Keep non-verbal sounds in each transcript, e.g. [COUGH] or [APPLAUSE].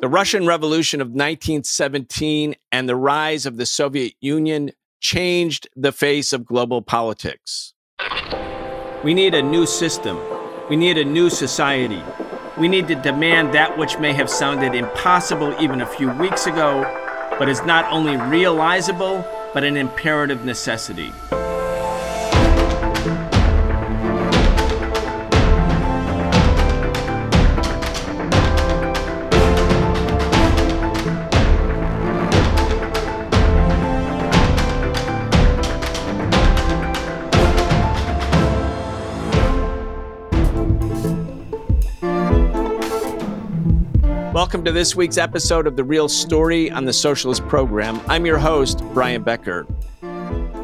The Russian Revolution of 1917 and the rise of the Soviet Union changed the face of global politics. We need a new system. We need a new society. We need to demand that which may have sounded impossible even a few weeks ago, but is not only realizable, but an imperative necessity. Welcome to this week's episode of The Real Story on the Socialist Program. I'm your host, Brian Becker.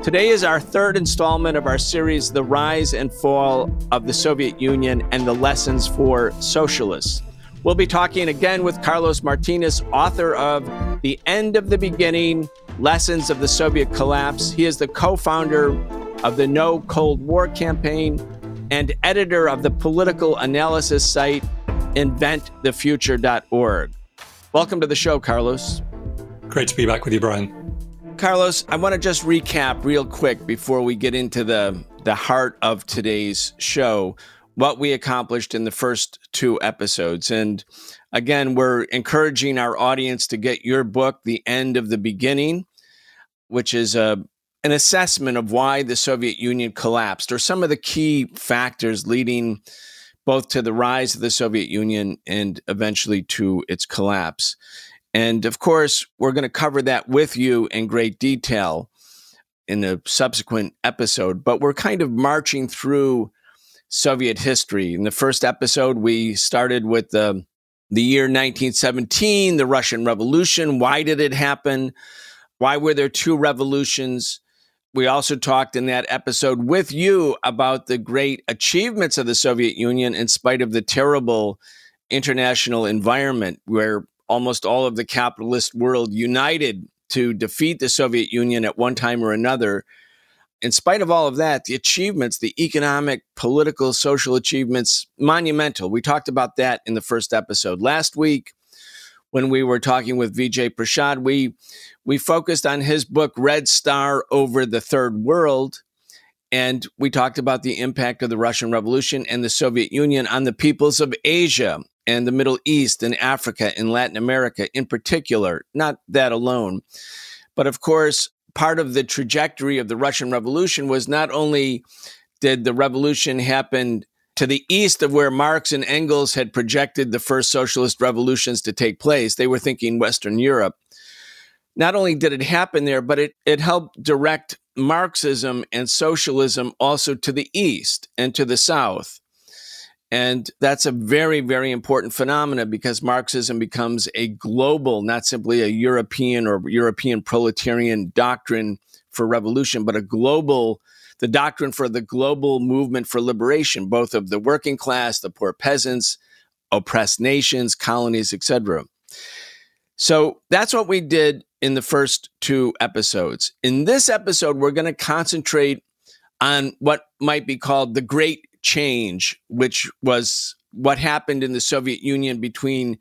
Today is our third installment of our series, The Rise and Fall of the Soviet Union and the Lessons for Socialists. We'll be talking again with Carlos Martinez, author of The End of the Beginning Lessons of the Soviet Collapse. He is the co founder of the No Cold War campaign and editor of the political analysis site inventthefuture.org. Welcome to the show, Carlos. Great to be back with you, Brian. Carlos, I want to just recap real quick before we get into the, the heart of today's show what we accomplished in the first two episodes. And again, we're encouraging our audience to get your book, The End of the Beginning, which is a an assessment of why the Soviet Union collapsed or some of the key factors leading both to the rise of the Soviet Union and eventually to its collapse. And of course, we're going to cover that with you in great detail in a subsequent episode, but we're kind of marching through Soviet history. In the first episode, we started with the, the year 1917, the Russian Revolution. Why did it happen? Why were there two revolutions? We also talked in that episode with you about the great achievements of the Soviet Union in spite of the terrible international environment where almost all of the capitalist world united to defeat the Soviet Union at one time or another. In spite of all of that, the achievements, the economic, political, social achievements, monumental. We talked about that in the first episode. Last week, when we were talking with Vijay Prashad, we we focused on his book Red Star over the Third World, and we talked about the impact of the Russian Revolution and the Soviet Union on the peoples of Asia and the Middle East and Africa and Latin America in particular. Not that alone, but of course, part of the trajectory of the Russian Revolution was not only did the revolution happen to the east of where Marx and Engels had projected the first socialist revolutions to take place. They were thinking Western Europe. Not only did it happen there, but it, it helped direct Marxism and socialism also to the east and to the south. And that's a very, very important phenomenon because Marxism becomes a global, not simply a European or European proletarian doctrine for revolution, but a global the doctrine for the global movement for liberation, both of the working class, the poor peasants, oppressed nations, colonies, etc. So that's what we did in the first two episodes. In this episode, we're going to concentrate on what might be called the Great Change, which was what happened in the Soviet Union between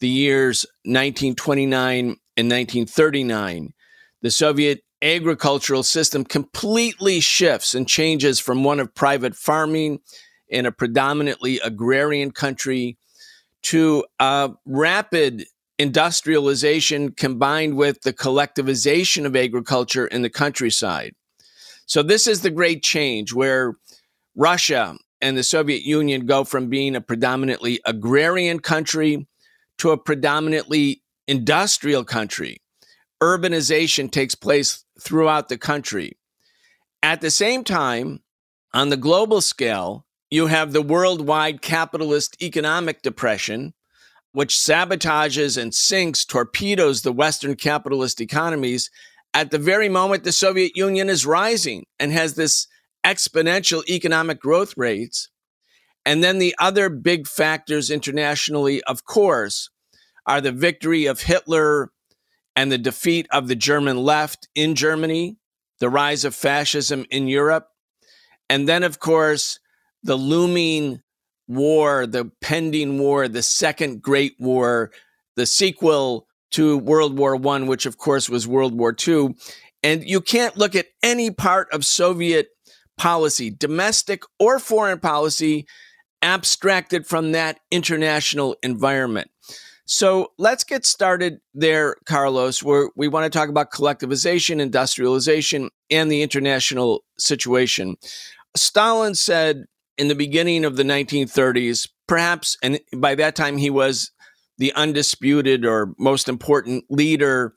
the years 1929 and 1939. The Soviet agricultural system completely shifts and changes from one of private farming in a predominantly agrarian country to rapid industrialization combined with the collectivization of agriculture in the countryside. So, this is the great change where Russia and the Soviet Union go from being a predominantly agrarian country to a predominantly industrial country urbanization takes place throughout the country. At the same time, on the global scale, you have the worldwide capitalist economic depression, which sabotages and sinks, torpedoes the Western capitalist economies at the very moment the Soviet Union is rising and has this exponential economic growth rates. And then the other big factors internationally, of course, are the victory of Hitler and the defeat of the German left in Germany, the rise of fascism in Europe, and then, of course, the looming war, the pending war, the second great war, the sequel to World War One, which of course was World War Two. And you can't look at any part of Soviet policy, domestic or foreign policy, abstracted from that international environment. So let's get started there, Carlos, where we want to talk about collectivization, industrialization, and the international situation. Stalin said in the beginning of the 1930s, perhaps, and by that time he was the undisputed or most important leader,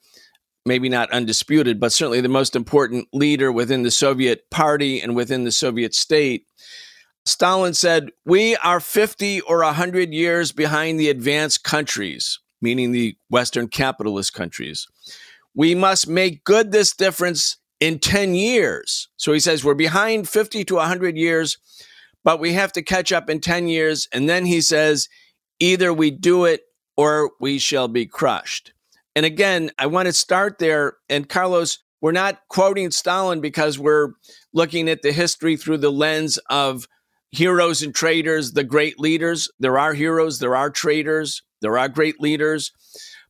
maybe not undisputed, but certainly the most important leader within the Soviet party and within the Soviet state. Stalin said, We are 50 or 100 years behind the advanced countries, meaning the Western capitalist countries. We must make good this difference in 10 years. So he says, We're behind 50 to 100 years, but we have to catch up in 10 years. And then he says, Either we do it or we shall be crushed. And again, I want to start there. And Carlos, we're not quoting Stalin because we're looking at the history through the lens of heroes and traitors, the great leaders. There are heroes, there are traitors, there are great leaders.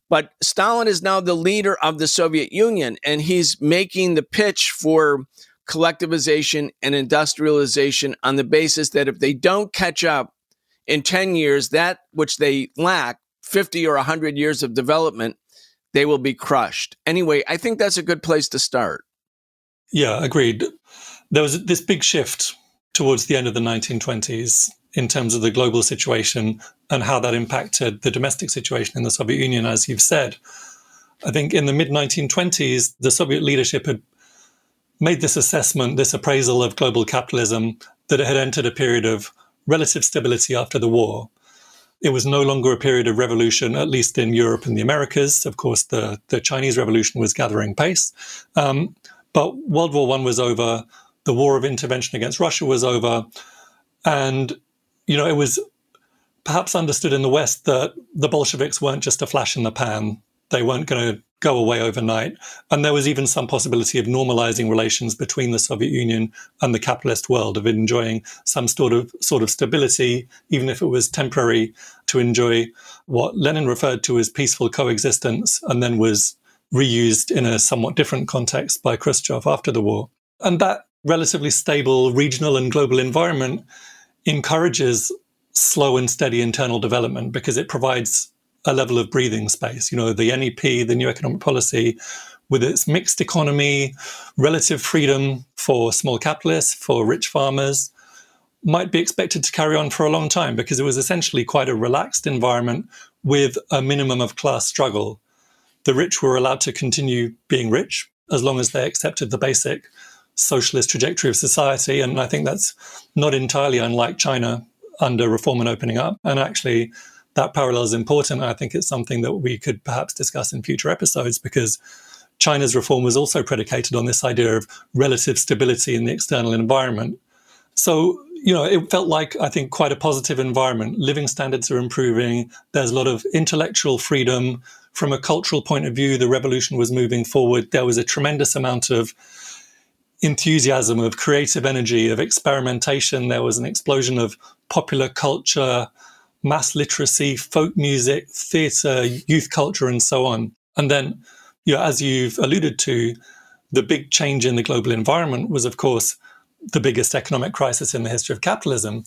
But Stalin is now the leader of the Soviet Union, and he's making the pitch for collectivization and industrialization on the basis that if they don't catch up in 10 years, that which they lack, 50 or 100 years of development, they will be crushed. Anyway, I think that's a good place to start. Yeah, agreed. There was this big shift towards the end of the 1920s in terms of the global situation and how that impacted the domestic situation in the Soviet Union, as you've said. I think in the mid 1920s, the Soviet leadership had made this assessment, this appraisal of global capitalism, that it had entered a period of relative stability after the war. It was no longer a period of revolution, at least in Europe and the Americas. Of course, the, the Chinese Revolution was gathering pace. Um, but World War I was over the war of intervention against Russia was over. And, you know, it was perhaps understood in the West that the Bolsheviks weren't just a flash in the pan. They weren't going to go away overnight. And there was even some possibility of normalizing relations between the Soviet Union and the capitalist world, of enjoying some sort of sort of stability, even if it was temporary, to enjoy what Lenin referred to as peaceful coexistence, and then was reused in a somewhat different context by Khrushchev after the war. And that relatively stable regional and global environment encourages slow and steady internal development because it provides a level of breathing space. You know, the NEP, the new economic policy, with its mixed economy, relative freedom for small capitalists, for rich farmers, might be expected to carry on for a long time because it was essentially quite a relaxed environment with a minimum of class struggle. The rich were allowed to continue being rich as long as they accepted the basic socialist trajectory of society. And I think that's not entirely unlike China under reform and opening up. And actually, that parallel is important. I think it's something that we could perhaps discuss in future episodes because China's reform was also predicated on this idea of relative stability in the external environment. So, you know, it felt like, I think, quite a positive environment. Living standards are improving. There's a lot of intellectual freedom. From a cultural point of view, the revolution was moving forward. There was a tremendous amount of enthusiasm, of creative energy, of experimentation. There was an explosion of popular culture, mass literacy, folk music, theatre, youth culture, and so on. And then, you know, as you've alluded to, the big change in the global environment was, of course, the biggest economic crisis in the history of capitalism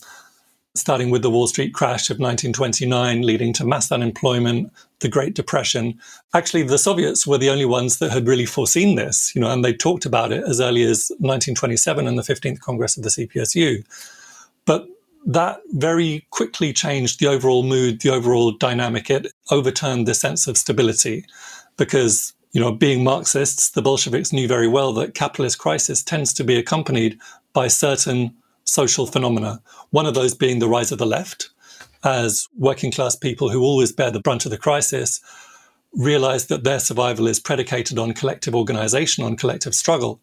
starting with the Wall Street crash of 1929, leading to mass unemployment, the Great Depression. Actually, the Soviets were the only ones that had really foreseen this, you know, and they talked about it as early as 1927 and the 15th Congress of the CPSU. But that very quickly changed the overall mood, the overall dynamic. It overturned the sense of stability because, you know, being Marxists, the Bolsheviks knew very well that capitalist crisis tends to be accompanied by certain social phenomena. One of those being the rise of the left, as working class people who always bear the brunt of the crisis realize that their survival is predicated on collective organization, on collective struggle.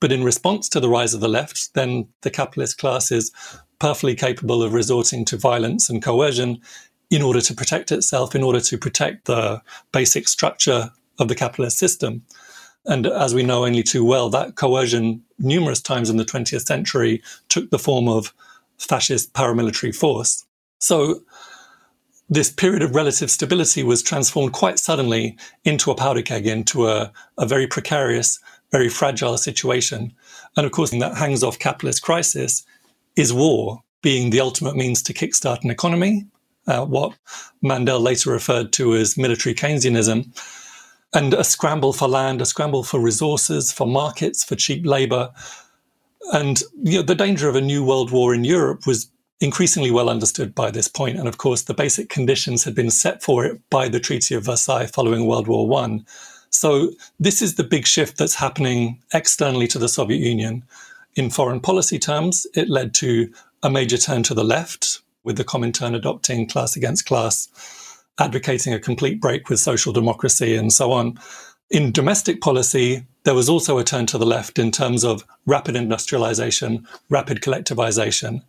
But in response to the rise of the left, then the capitalist class is perfectly capable of resorting to violence and coercion in order to protect itself, in order to protect the basic structure of the capitalist system. And as we know only too well, that coercion, numerous times in the 20th century, took the form of fascist paramilitary force. So this period of relative stability was transformed quite suddenly into a powder keg, into a, a very precarious, very fragile situation. And of course, that hangs off capitalist crisis is war being the ultimate means to kickstart an economy, uh, what Mandel later referred to as military Keynesianism, and a scramble for land, a scramble for resources, for markets, for cheap labor. And you know, the danger of a new world war in Europe was increasingly well understood by this. And of course, the basic conditions had been set for it by the Treaty of Versailles following World War One. So this is the big shift that's happening externally to the Soviet Union. In foreign policy terms, it led to a major turn to the left, with the Comintern adopting class against class, advocating a complete break with social democracy and so on. In domestic policy, there was also a turn to the left in terms of rapid industrialization, rapid collectivization.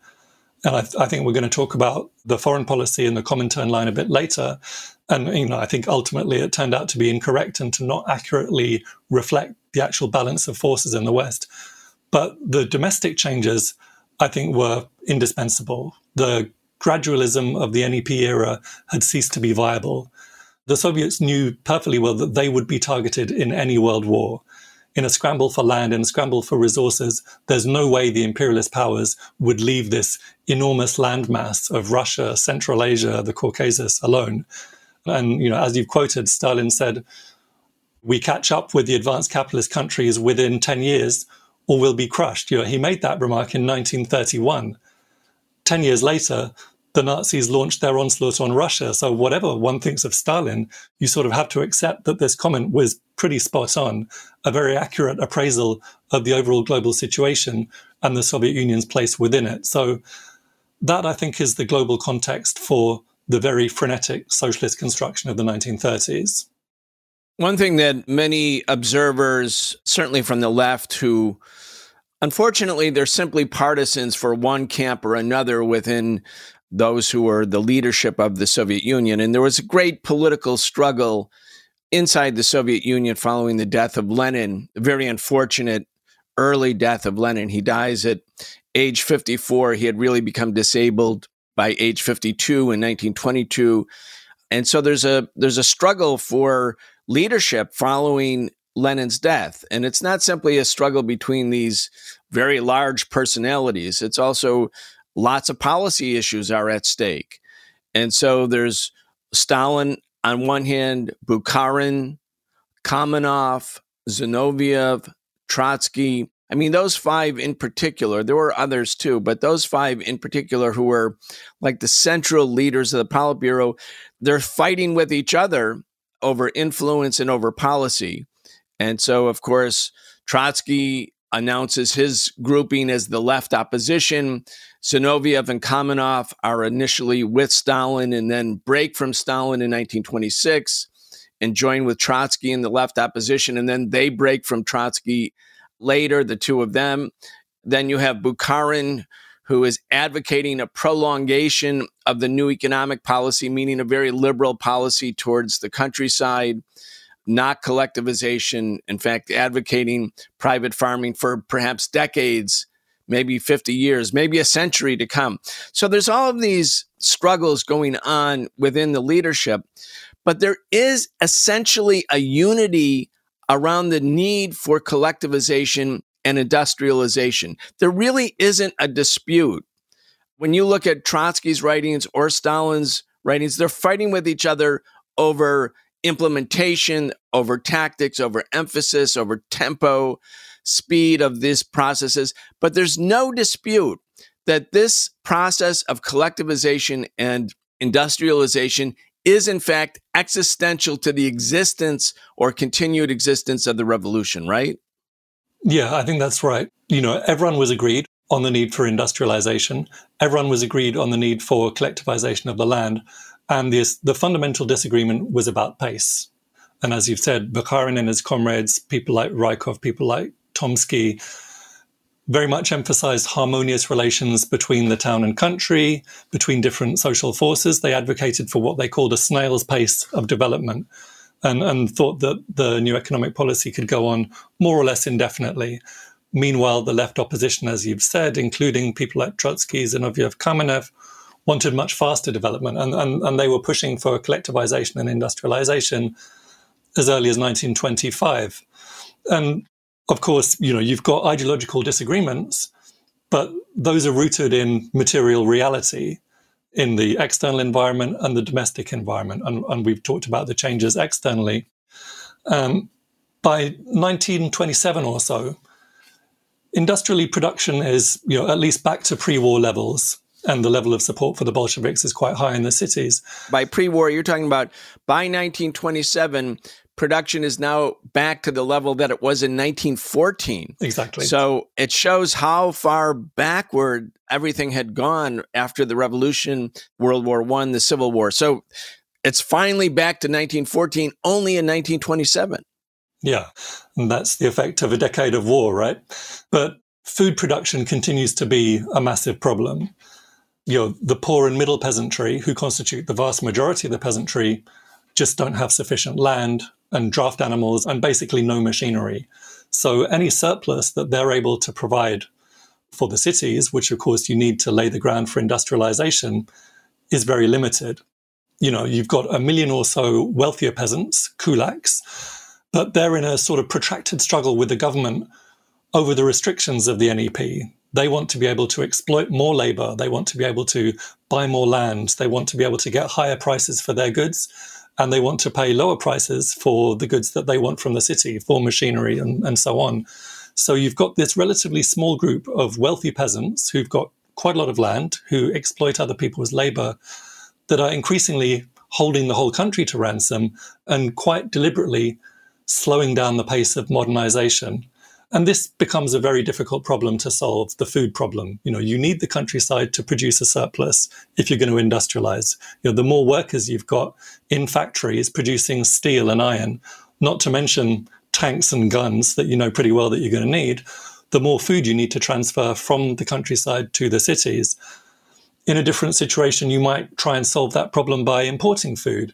And I, th- I, think we're going to talk about the foreign policy and the Comintern line a bit later. And you know, I think ultimately it turned out to be incorrect and to not accurately reflect the actual balance of forces in the West. But the domestic changes, I think, were indispensable. The gradualism of the NEP era had ceased to be viable. The Soviets knew perfectly well that they would be targeted in any world war. In a scramble for land, in a scramble for resources, there's no way the imperialist powers would leave this enormous landmass of Russia, Central Asia, the Caucasus alone. And, you know, as you've quoted, Stalin said, we catch up with the advanced capitalist countries within 10 years or we'll be crushed. You know, he made that remark in 1931. Ten years later, the Nazis launched their onslaught on Russia. So whatever one thinks of Stalin, you sort of have to accept that this comment was pretty spot on, a very accurate appraisal of the overall global situation and the Soviet Union's place within it. So that I think is the global context for the very frenetic socialist construction of the 1930s. One thing that many observers, certainly from the left, who unfortunately they're simply partisans for one camp or another within those who were the leadership of the Soviet Union. And there was a great political struggle inside the Soviet Union following the death of Lenin, a very unfortunate early death of Lenin. He dies at age 54. He had really become disabled by age 52 in 1922. And so there's a there's a struggle for leadership following Lenin's death. And it's not simply a struggle between these very large personalities, it's also lots of policy issues are at stake. And so there's Stalin on one hand, Bukharin, Kamenev, Zinoviev, Trotsky. I mean, those five in particular, there were others too, but those five in particular who were like the central leaders of the Politburo, they're fighting with each other over influence and over policy. And so, of course, Trotsky announces his grouping as the left opposition. Zinoviev and Kamenev are initially with Stalin and then break from Stalin in 1926 and join with Trotsky in the left opposition. And then they break from Trotsky later, the two of them. Then you have Bukharin, who is advocating a prolongation of the new economic policy, meaning a very liberal policy towards the countryside, not collectivization. In fact, advocating private farming for perhaps decades, maybe 50 years, maybe a century to come. So there's all of these struggles going on within the leadership, but there is essentially a unity around the need for collectivization and industrialization. There really isn't a dispute. When you look at Trotsky's writings or Stalin's writings, they're fighting with each other over implementation, over tactics, over emphasis, over tempo, speed of these processes. But there's no dispute that this process of collectivization and industrialization is in fact existential to the existence or continued existence of the revolution, right? Yeah, I think that's right. You know, everyone was agreed on the need for industrialization. Everyone was agreed on the need for collectivization of the land. And this, the fundamental disagreement was about pace. And as you've said, Bukharin and his comrades, people like Rykov, people like Tomsky, very much emphasized harmonious relations between the town and country, between different social forces. They advocated for what they called a snail's pace of development and, and thought that the new economic policy could go on more or less indefinitely. Meanwhile, the left opposition, as you've said, including people like Trotsky, Zinoviev, Kamenev, wanted much faster development, and, and, and they were pushing for collectivization and industrialization as early as 1925. And of course, you know, you've got ideological disagreements, but those are rooted in material reality in the external environment and the domestic environment. And, and we've talked about the changes externally. Um, by 1927 or so, industrially production is, you know, at least back to pre-war levels and the level of support for the Bolsheviks is quite high in the cities. By pre-war, you're talking about by 1927, production is now back to the level that it was in 1914. Exactly. So it shows how far backward everything had gone after the revolution, World War One, the Civil War. So it's finally back to 1914, only in 1927. Yeah, and that's the effect of a decade of war, right? But food production continues to be a massive problem. You know, the poor and middle peasantry, who constitute the vast majority of the peasantry, just don't have sufficient land and draft animals and basically no machinery. So any surplus that they're able to provide for the cities, which of course you need to lay the ground for industrialization, is very limited. You know, you've got a million or so wealthier peasants, kulaks, but they're in a sort of protracted struggle with the government over the restrictions of the NEP. They want to be able to exploit more labor. They want to be able to buy more land. They want to be able to get higher prices for their goods. and they want to pay lower prices for the goods that they want from the city, for machinery and, and so on. So you've got this relatively small group of wealthy peasants who've got quite a lot of land, who exploit other people's labor, that are increasingly holding the whole country to ransom and quite deliberately slowing down the pace of modernization and this becomes a very difficult problem to solve, the food problem. You know, you need the countryside to produce a surplus if you're going to industrialize. You know, the more workers you've got in factories producing steel and iron, not to mention tanks and guns that you know pretty well that you're going to need, the more food you need to transfer from the countryside to the cities. In a different situation, you might try and solve that problem by importing food.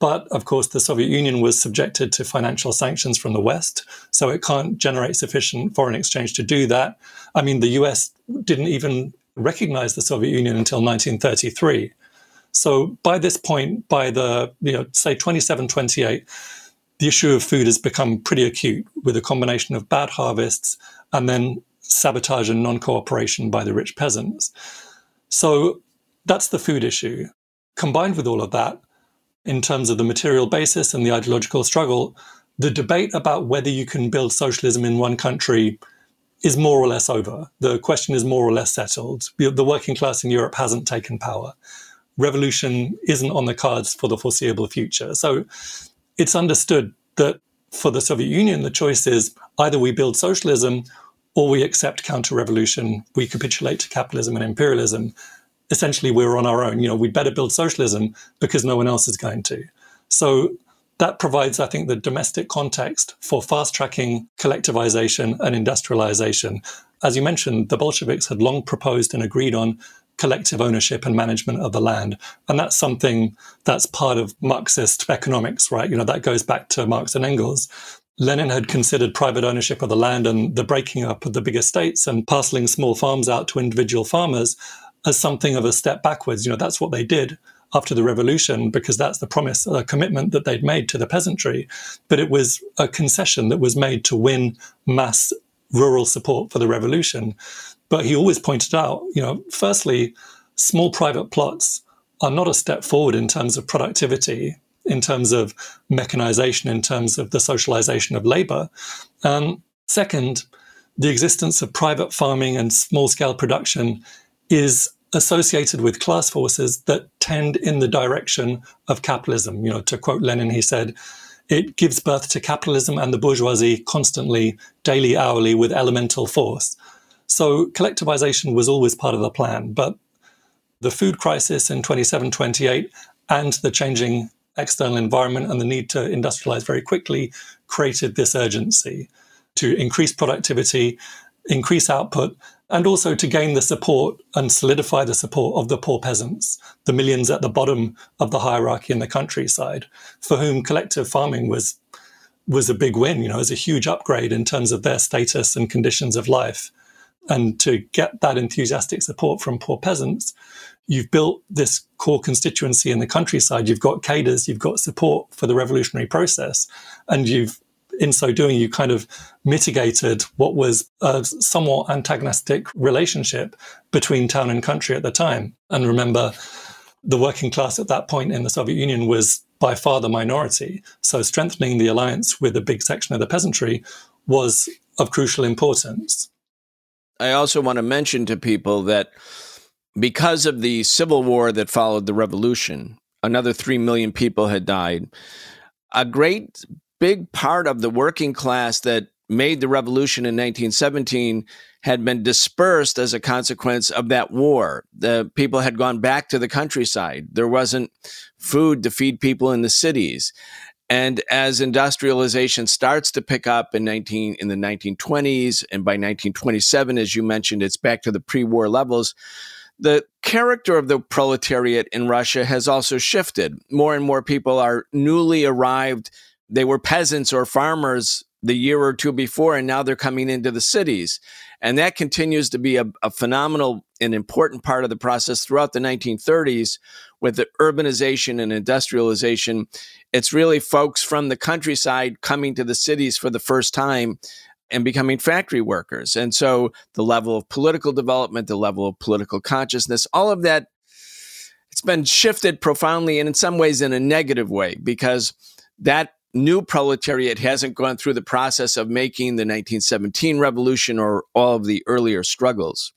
But of course, the Soviet Union was subjected to financial sanctions from the West, so it can't generate sufficient foreign exchange to do that. I mean, the US didn't even recognize the Soviet Union until 1933. So by this point, by the, you know, say 27, 28, the issue of food has become pretty acute with a combination of bad harvests and then sabotage and non cooperation by the rich peasants. So that's the food issue. Combined with all of that, in terms of the material basis and the ideological struggle, the debate about whether you can build socialism in one country is more or less over. The question is more or less settled. The working class in Europe hasn't taken power. Revolution isn't on the cards for the foreseeable future. So it's understood that for the Soviet Union, the choice is either we build socialism or we accept counter revolution, we capitulate to capitalism and imperialism essentially we're on our own. You know, we'd better build socialism because no one else is going to. So that provides, I think, the domestic context for fast tracking collectivization and industrialization. As you mentioned, the Bolsheviks had long proposed and agreed on collective ownership and management of the land. And that's something that's part of Marxist economics, right? You know, that goes back to Marx and Engels. Lenin had considered private ownership of the land and the breaking up of the big estates and parceling small farms out to individual farmers as something of a step backwards. You know, that's what they did after the revolution because that's the promise, a commitment that they'd made to the peasantry. But it was a concession that was made to win mass rural support for the revolution. But he always pointed out, you know, firstly, small private plots are not a step forward in terms of productivity, in terms of mechanization, in terms of the socialization of labor. Um, second, the existence of private farming and small scale production is associated with class forces that tend in the direction of capitalism. You know, to quote Lenin, he said, it gives birth to capitalism and the bourgeoisie constantly, daily, hourly, with elemental force. So collectivization was always part of the plan. But the food crisis in 27, 28, and the changing external environment and the need to industrialize very quickly created this urgency to increase productivity, increase output, and also to gain the support and solidify the support of the poor peasants, the millions at the bottom of the hierarchy in the countryside, for whom collective farming was was a big win, you know, as a huge upgrade in terms of their status and conditions of life. And to get that enthusiastic support from poor peasants, you've built this core constituency in the countryside. You've got cadres, you've got support for the revolutionary process, and you've in so doing, you kind of mitigated what was a somewhat antagonistic relationship between town and country at the time. And remember, the working class at that point in the Soviet Union was by far the minority. So strengthening the alliance with a big section of the peasantry was of crucial importance. I also want to mention to people that because of the civil war that followed the revolution, another 3 million people had died. A great big part of the working class that made the revolution in 1917 had been dispersed as a consequence of that war. The people had gone back to the countryside. There wasn't food to feed people in the cities. And as industrialization starts to pick up in 19 in the 1920s and by 1927 as you mentioned it's back to the pre-war levels, the character of the proletariat in Russia has also shifted. More and more people are newly arrived they were peasants or farmers the year or two before, and now they're coming into the cities. And that continues to be a, a phenomenal and important part of the process throughout the 1930s with the urbanization and industrialization. It's really folks from the countryside coming to the cities for the first time and becoming factory workers. And so the level of political development, the level of political consciousness, all of that, it's been shifted profoundly and in some ways in a negative way because that new proletariat hasn't gone through the process of making the 1917 revolution or all of the earlier struggles.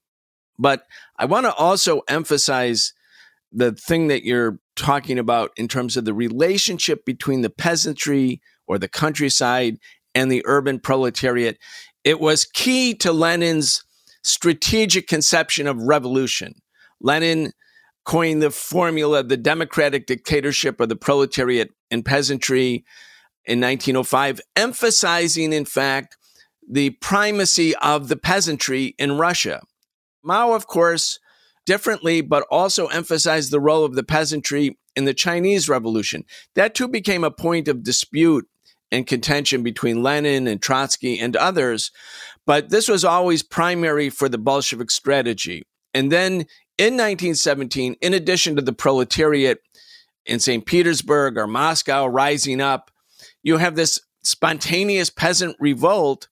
But I want to also emphasize the thing that you're talking about in terms of the relationship between the peasantry or the countryside and the urban proletariat. It was key to Lenin's strategic conception of revolution. Lenin coined the formula of the democratic dictatorship of the proletariat and peasantry in 1905, emphasizing, in fact, the primacy of the peasantry in Russia. Mao, of course, differently, but also emphasized the role of the peasantry in the Chinese Revolution. That too became a point of dispute and contention between Lenin and Trotsky and others, but this was always primary for the Bolshevik strategy. And then in 1917, in addition to the proletariat in St. Petersburg or Moscow rising up you have this spontaneous peasant revolt.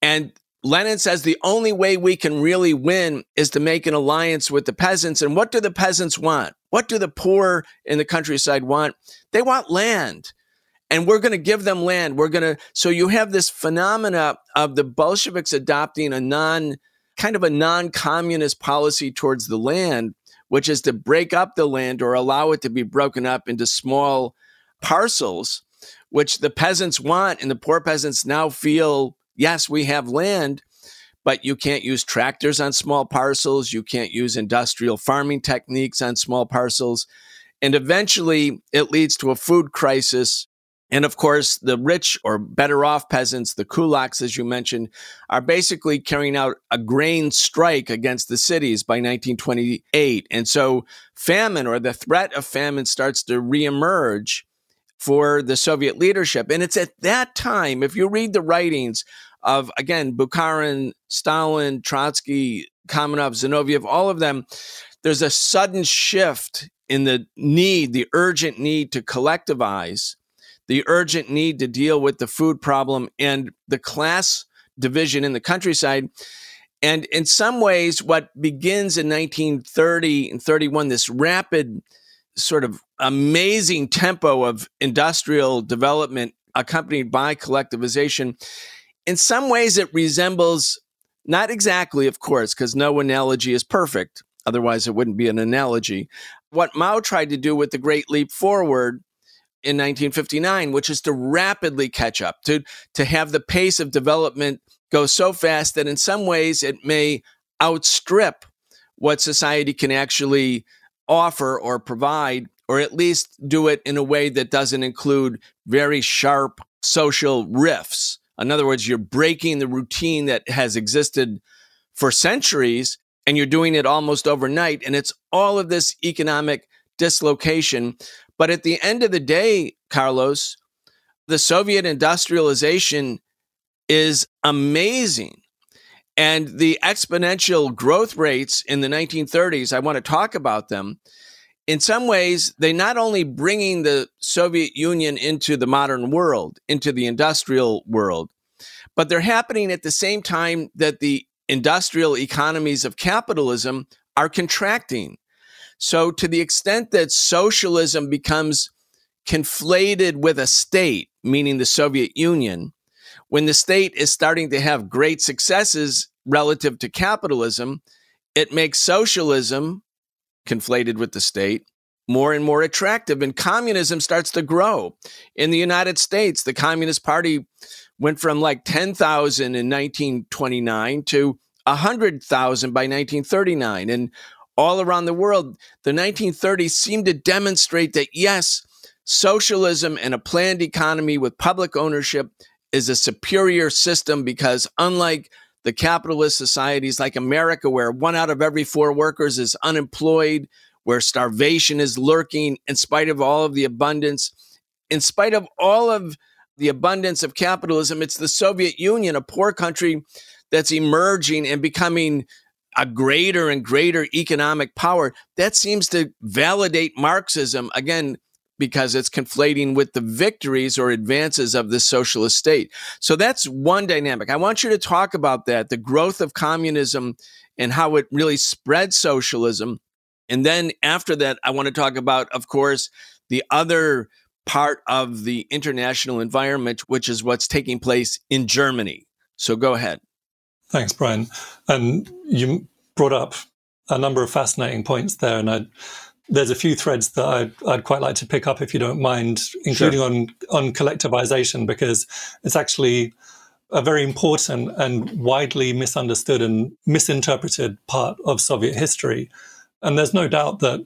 And Lenin says the only way we can really win is to make an alliance with the peasants. And what do the peasants want? What do the poor in the countryside want? They want land. And we're going to give them land. We're going to. So you have this phenomena of the Bolsheviks adopting a non, kind of a non communist policy towards the land, which is to break up the land or allow it to be broken up into small parcels which the peasants want. And the poor peasants now feel, yes, we have land, but you can't use tractors on small parcels. You can't use industrial farming techniques on small parcels. And eventually it leads to a food crisis. And of course, the rich or better off peasants, the kulaks, as you mentioned, are basically carrying out a grain strike against the cities by 1928. And so famine or the threat of famine starts to reemerge for the Soviet leadership. And it's at that time, if you read the writings of, again, Bukharin, Stalin, Trotsky, Kamenev, Zinoviev, all of them, there's a sudden shift in the need, the urgent need to collectivize, the urgent need to deal with the food problem and the class division in the countryside. And in some ways, what begins in 1930 and 31, this rapid sort of amazing tempo of industrial development accompanied by collectivization. In some ways, it resembles, not exactly, of course, because no analogy is perfect. Otherwise, it wouldn't be an analogy. What Mao tried to do with the Great Leap Forward in 1959, which is to rapidly catch up, to, to have the pace of development go so fast that in some ways it may outstrip what society can actually offer or provide, or at least do it in a way that doesn't include very sharp social rifts. In other words, you're breaking the routine that has existed for centuries and you're doing it almost overnight. And it's all of this economic dislocation. But at the end of the day, Carlos, the Soviet industrialization is amazing. And the exponential growth rates in the 1930s, I want to talk about them. In some ways, they not only bringing the Soviet Union into the modern world, into the industrial world, but they're happening at the same time that the industrial economies of capitalism are contracting. So, to the extent that socialism becomes conflated with a state, meaning the Soviet Union, when the state is starting to have great successes relative to capitalism, it makes socialism, conflated with the state, more and more attractive, and communism starts to grow. In the United States, the Communist Party went from like 10,000 in 1929 to 100,000 by 1939. And all around the world, the 1930s seemed to demonstrate that yes, socialism and a planned economy with public ownership is a superior system because unlike the capitalist societies like America, where one out of every four workers is unemployed, where starvation is lurking in spite of all of the abundance, in spite of all of the abundance of capitalism, it's the Soviet Union, a poor country that's emerging and becoming a greater and greater economic power, that seems to validate Marxism. Again because it's conflating with the victories or advances of the socialist state. So that's one dynamic. I want you to talk about that the growth of communism and how it really spread socialism. And then after that, I want to talk about, of course, the other part of the international environment, which is what's taking place in Germany. So go ahead. Thanks, Brian. And you brought up a number of fascinating points there, and I'd, there's a few threads that I'd, I'd, quite like to pick up if you don't mind, including sure. on on collectivization, because it's actually a very important and widely misunderstood and misinterpreted part of Soviet history. And there's no doubt that,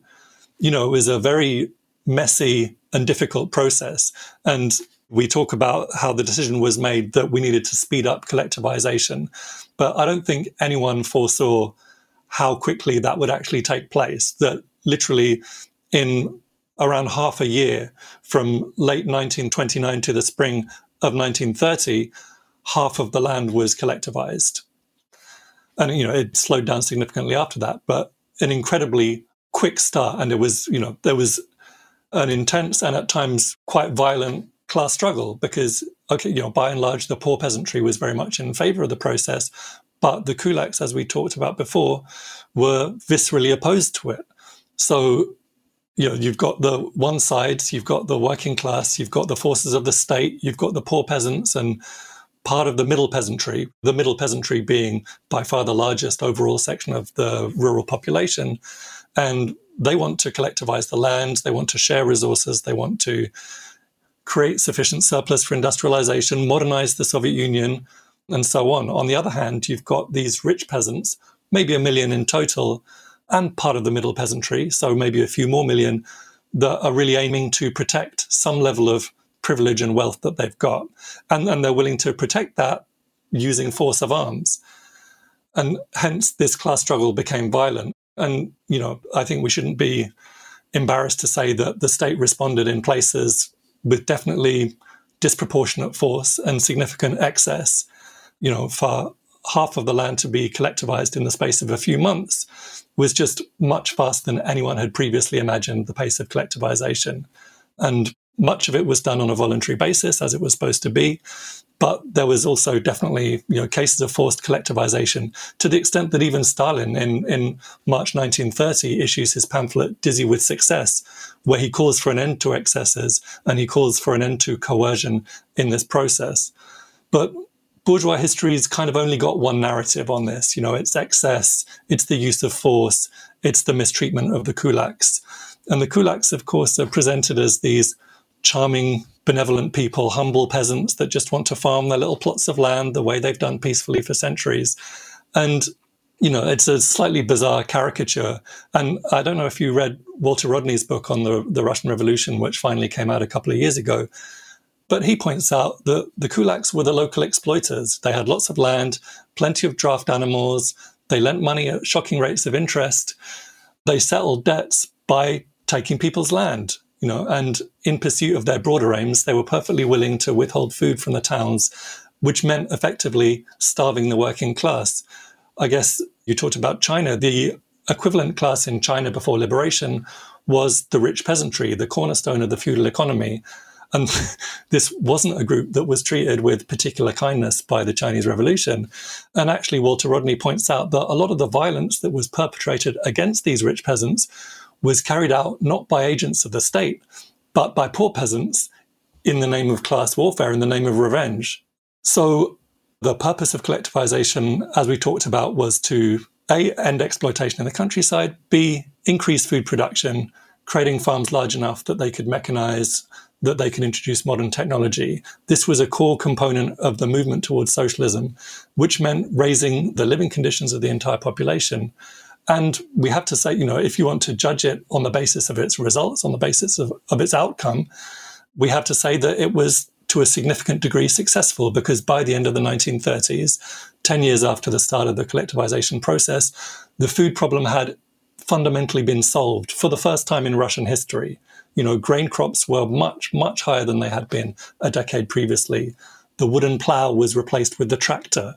you know, it was a very messy and difficult process. And we talk about how the decision was made that we needed to speed up collectivization. But I don't think anyone foresaw how quickly that would actually take place. That literally in around half a year from late 1929 to the spring of 1930, half of the land was collectivized. And, you know, it slowed down significantly after that, but an incredibly quick start. And it was, you know, there was an intense and at times quite violent class struggle because, okay, you know, by and large, the poor peasantry was very much in favor of the process, but the kulaks, as we talked about before, were viscerally opposed to it. So, you know, you've got the one side, you've got the working class, you've got the forces of the state, you've got the poor peasants and part of the middle peasantry, the middle peasantry being by far the largest overall section of the rural population. And they want to collectivize the land, they want to share resources, they want to create sufficient surplus for industrialization, modernize the Soviet Union, and so on. On the other hand, you've got these rich peasants, maybe a million in total, and part of the middle peasantry, so maybe a few more million, that are really aiming to protect some level of privilege and wealth that they've got. And, and they're willing to protect that using force of arms. And hence, this class struggle became violent. And, you know, I think we shouldn't be embarrassed to say that the state responded in places with definitely disproportionate force and significant excess. You know, for half of the land to be collectivized in the space of a few months was just much faster than anyone had previously imagined the pace of collectivization. And much of it was done on a voluntary basis, as it was supposed to be. But there was also definitely you know, cases of forced collectivization to the extent that even Stalin in, in March 1930 issues his pamphlet Dizzy with Success, where he calls for an end to excesses and he calls for an end to coercion in this process. But bourgeois history's kind of only got one narrative on this. You know, it's excess, it's the use of force, it's the mistreatment of the kulaks. And the kulaks, of course, are presented as these charming, benevolent people, humble peasants that just want to farm their little plots of land the way they've done peacefully for centuries. And, you know, it's a slightly bizarre caricature. And I don't know if you read Walter Rodney's book on the, the Russian Revolution, which finally came out a couple of years ago. But he points out that the kulaks were the local exploiters. They had lots of land, plenty of draft animals. They lent money at shocking rates of interest. They settled debts by taking people's land you know, and in pursuit of their broader aims, they were perfectly willing to withhold food from the towns which meant effectively starving the working class. I guess you talked about China. The equivalent class in China before liberation was the rich peasantry, the cornerstone of the feudal economy. And this wasn't a group that was treated with particular kindness by the Chinese Revolution. And actually, Walter Rodney points out that a lot of the violence that was perpetrated against these rich peasants was carried out not by agents of the state, but by poor peasants in the name of class warfare, in the name of revenge. So the purpose of collectivization, as we talked about, was to A, end exploitation in the countryside, B, increase food production, creating farms large enough that they could mechanize, that they can introduce modern technology. This was a core component of the movement towards socialism, which meant raising the living conditions of the entire population. And we have to say, you know, if you want to judge it on the basis of its results, on the basis of, of its outcome, we have to say that it was to a significant degree successful because by the end of the 1930s, 10 years after the start of the collectivization process, the food problem had fundamentally been solved for the first time in Russian history. You know, grain crops were much, much higher than they had been a decade previously. The wooden plow was replaced with the tractor.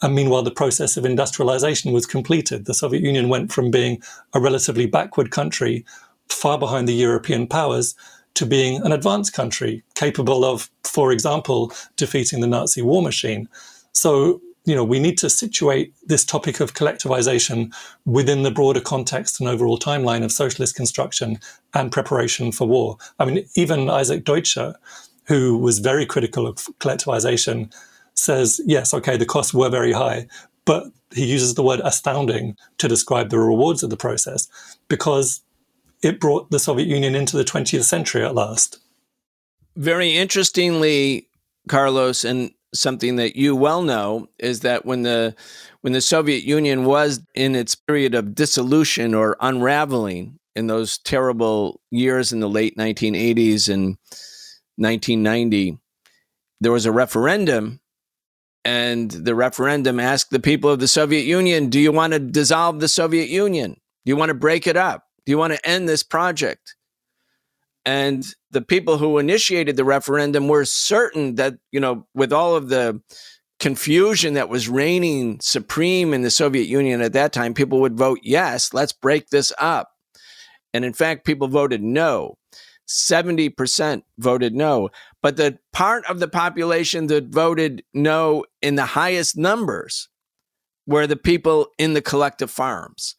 And meanwhile, the process of industrialization was completed. The Soviet Union went from being a relatively backward country, far behind the European powers, to being an advanced country capable of, for example, defeating the Nazi war machine. So, you know, we need to situate this topic of collectivization within the broader context and overall timeline of socialist construction and preparation for war. I mean, even Isaac Deutscher, who was very critical of collectivization, says, yes, okay, the costs were very high, but he uses the word astounding to describe the rewards of the process because it brought the Soviet Union into the 20th century at last. Very interestingly, Carlos, and something that you well know is that when the when the Soviet Union was in its period of dissolution or unraveling in those terrible years in the late 1980s and 1990, there was a referendum and the referendum asked the people of the Soviet Union, do you want to dissolve the Soviet Union? Do you want to break it up? Do you want to end this project? And the people who initiated the referendum were certain that, you know, with all of the confusion that was reigning supreme in the Soviet Union at that time, people would vote yes, let's break this up. And in fact, people voted no. 70% voted no. But the part of the population that voted no in the highest numbers were the people in the collective farms.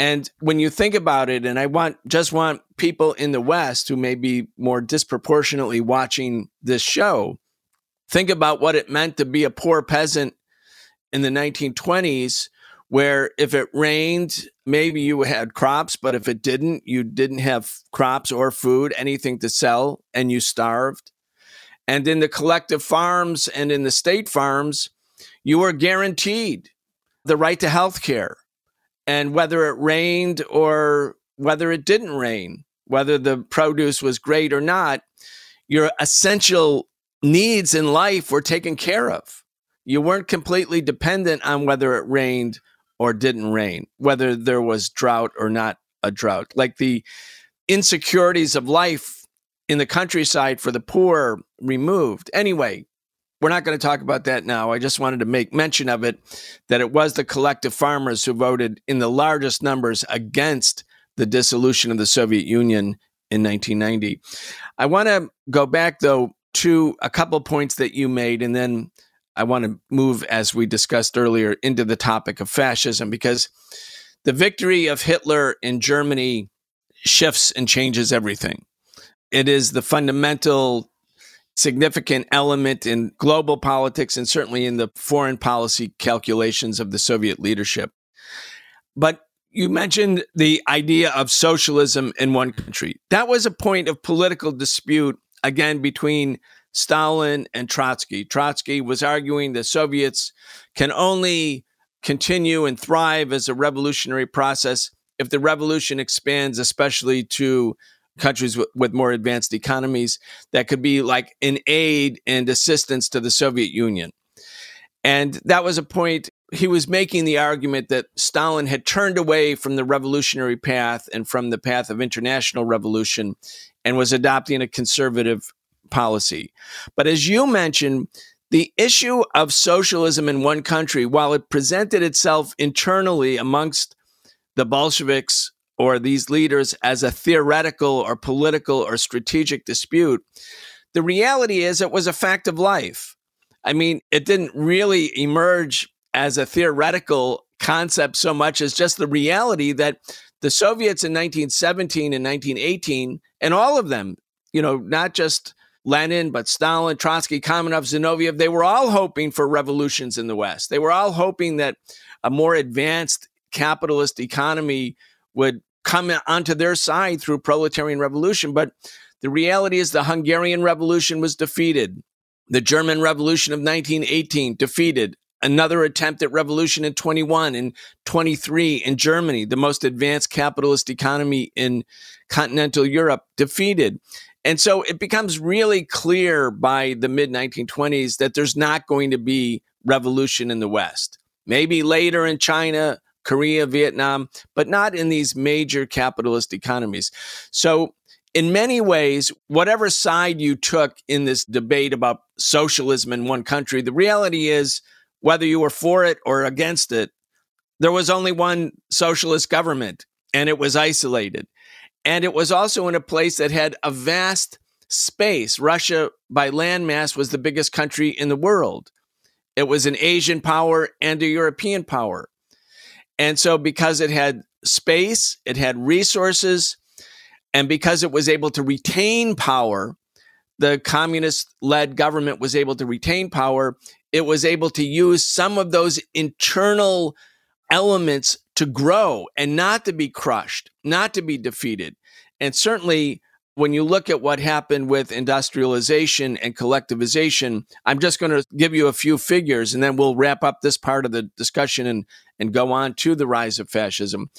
And when you think about it, and I want just want people in the West who may be more disproportionately watching this show, think about what it meant to be a poor peasant in the 1920s where if it rained, maybe you had crops, but if it didn't, you didn't have crops or food, anything to sell, and you starved. And in the collective farms and in the state farms, you were guaranteed the right to health care. And whether it rained or whether it didn't rain, whether the produce was great or not, your essential needs in life were taken care of. You weren't completely dependent on whether it rained or didn't rain, whether there was drought or not a drought. Like the insecurities of life in the countryside for the poor removed. Anyway, we're not going to talk about that now. I just wanted to make mention of it that it was the collective farmers who voted in the largest numbers against the dissolution of the Soviet Union in 1990. I want to go back, though, to a couple points that you made, and then I want to move, as we discussed earlier, into the topic of fascism because the victory of Hitler in Germany shifts and changes everything. It is the fundamental significant element in global politics and certainly in the foreign policy calculations of the Soviet leadership. But you mentioned the idea of socialism in one country. That was a point of political dispute, again, between Stalin and Trotsky. Trotsky was arguing the Soviets can only continue and thrive as a revolutionary process if the revolution expands, especially to countries with, with, more advanced economies, that could be like an aid and assistance to the Soviet Union. And that was a point he was making the argument that Stalin had turned away from the revolutionary path and from the path of international revolution and was adopting a conservative policy. But as you mentioned, The issue of socialism in one country, while it presented itself internally amongst the Bolsheviks or these leaders as a theoretical or political or strategic dispute, the reality is it was a fact of life. I mean, it didn't really emerge as a theoretical concept so much as just the reality that the Soviets in 1917 and 1918, and all of them, you know, not just Lenin, but Stalin, Trotsky, Kamenev, Zinoviev, they were all hoping for revolutions in the West. They were all hoping that a more advanced capitalist economy would come onto their side through proletarian revolution. But the reality is the Hungarian Revolution was defeated. The German Revolution of 1918 defeated another attempt at revolution in 21 and 23 in Germany, the most advanced capitalist economy in continental Europe, defeated. And so it becomes really clear by the mid 1920s that there's not going to be revolution in the West. Maybe later in China, Korea, Vietnam, but not in these major capitalist economies. So in many ways, whatever side you took in this debate about socialism in one country, the reality is whether you were for it or against it, there was only one socialist government and it was isolated. And it was also in a place that had a vast space. Russia, by landmass, was the biggest country in the world. It was an Asian power and a European power. And so, because it had space, it had resources, and because it was able to retain power, the communist led government was able to retain power it was able to use some of those internal elements to grow and not to be crushed, not to be defeated. And certainly, when you look at what happened with industrialization and collectivization, I'm just going to give you a few figures and then we'll wrap up this part of the discussion and, and go on to the rise of fascism.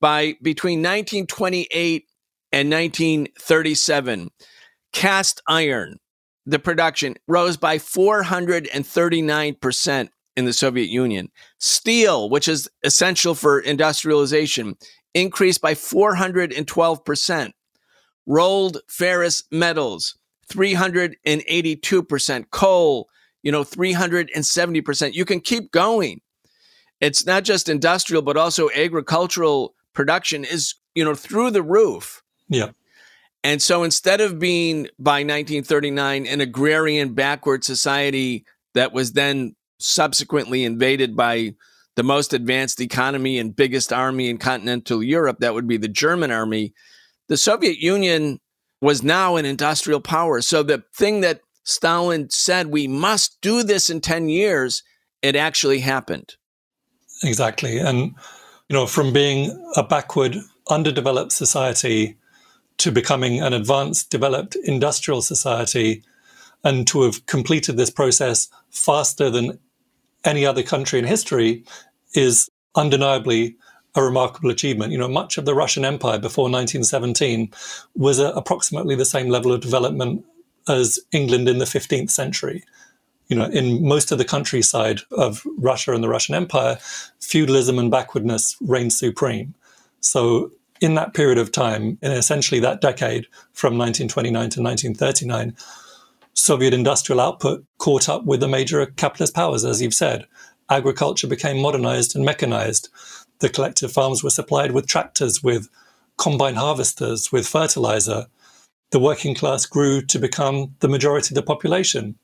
By between 1928 and 1937, cast iron the production rose by 439% in the Soviet Union. Steel, which is essential for industrialization, increased by 412%. Rolled ferrous metals, 382%. Coal, you know, 370%. You can keep going. It's not just industrial, but also agricultural production is, you know, through the roof. Yeah. And so instead of being by 1939 an agrarian backward society that was then subsequently invaded by the most advanced economy and biggest army in continental Europe, that would be the German army, the Soviet Union was now an industrial power. So the thing that Stalin said, we must do this in 10 years, it actually happened. Exactly. And, you know, from being a backward, underdeveloped society to becoming an advanced, developed industrial society and to have completed this process faster than any other country in history is undeniably a remarkable achievement. You know, much of the Russian Empire before 1917 was at approximately the same level of development as England in the 15th century. You know, in most of the countryside of Russia and the Russian Empire, feudalism and backwardness reigned supreme. So in that period of time, in essentially that decade from 1929 to 1939, Soviet industrial output caught up with the major capitalist powers, as you've said. Agriculture became modernized and mechanized. The collective farms were supplied with tractors, with combine harvesters, with fertilizer. The working class grew to become the majority of the population.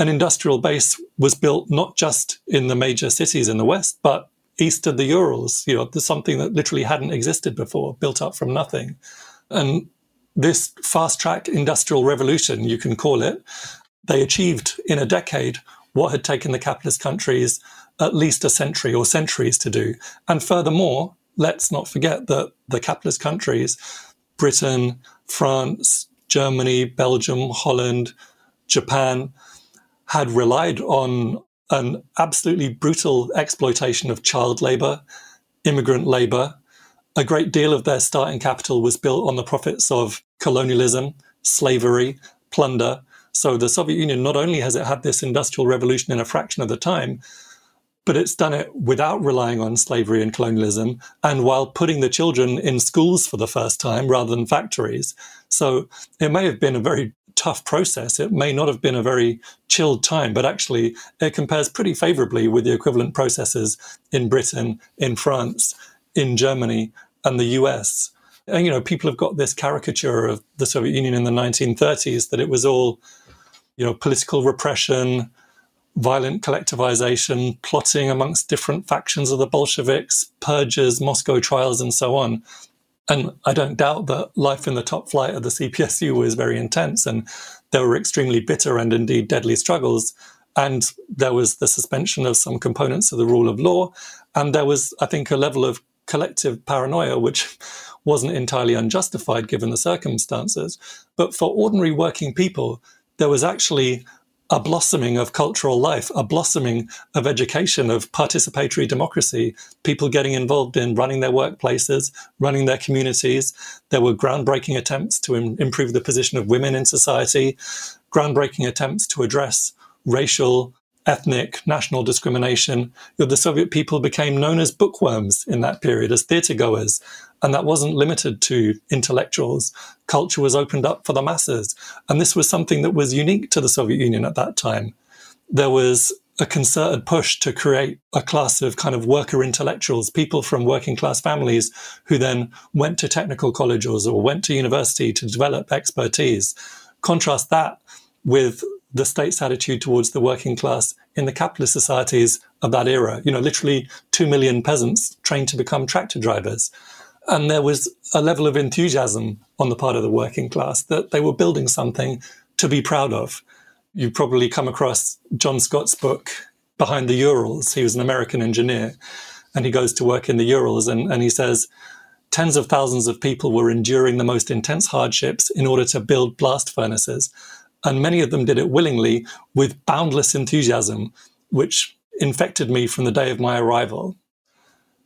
An industrial base was built not just in the major cities in the West, but east of the Urals. You know, something that literally hadn't existed before, built up from nothing. And this fast track industrial revolution, you can call it, they achieved in a decade what had taken the capitalist countries at least a century or centuries to do. And furthermore, let's not forget that the capitalist countries, Britain, France, Germany, Belgium, Holland, Japan, had relied on an absolutely brutal exploitation of child labor, immigrant labor. A great deal of their starting capital was built on the profits of colonialism, slavery, plunder. So the Soviet Union not only has it had this industrial revolution in a fraction of the time, but it's done it without relying on slavery and colonialism and while putting the children in schools for the first time rather than factories. So it may have been a very tough process. It may not have been a very chilled time, but actually it compares pretty favorably with the equivalent processes in Britain, in France, in Germany, and the US. And, you know, people have got this caricature of the Soviet Union in the 1930s that it was all, you know, political repression, violent collectivization, plotting amongst different factions of the Bolsheviks, purges, Moscow trials, and so on. And I don't doubt that life in the top flight of the CPSU was very intense and there were extremely bitter and indeed deadly struggles. And there was the suspension of some components of the rule of law. And there was, I think, a level of collective paranoia, which [LAUGHS] wasn't entirely unjustified given the circumstances. But for ordinary working people, there was actually a blossoming of cultural life, a blossoming of education, of participatory democracy, people getting involved in running their workplaces, running their communities. There were groundbreaking attempts to Im- improve the position of women in society, groundbreaking attempts to address racial, ethnic, national discrimination. The Soviet people became known as bookworms in that period, as theatre goers, and that wasn't limited to intellectuals. Culture was opened up for the masses. And this was something that was unique to the Soviet Union at that time. There was a concerted push to create a class of kind of worker intellectuals, people from working class families who then went to technical colleges or went to university to develop expertise. Contrast that with the state's attitude towards the working class in the capitalist societies of that era. You know, literally two million peasants trained to become tractor drivers. And there was a level of enthusiasm on the part of the working class that they were building something to be proud of. You've probably come across John Scott's book, Behind the Urals. He was an American engineer and he goes to work in the Urals and, and he says, tens of thousands of people were enduring the most intense hardships in order to build blast furnaces. And many of them did it willingly with boundless enthusiasm, which infected me from the day of my arrival.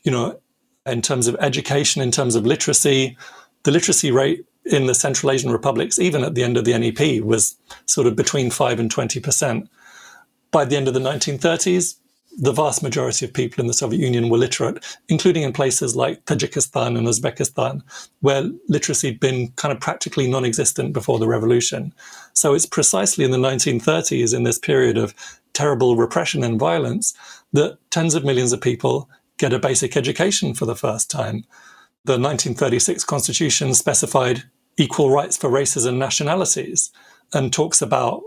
You know, in terms of education, in terms of literacy. The literacy rate in the Central Asian republics, even at the end of the NEP, was sort of between 5 and 20%. By the end of the 1930s, the vast majority of people in the Soviet Union were literate, including in places like Tajikistan and Uzbekistan, where literacy had been kind of practically non existent before the revolution. So it's precisely in the 1930s, in this period of terrible repression and violence, that tens of millions of people get a basic education for the first time. The 1936 Constitution specified equal rights for races and nationalities and talks about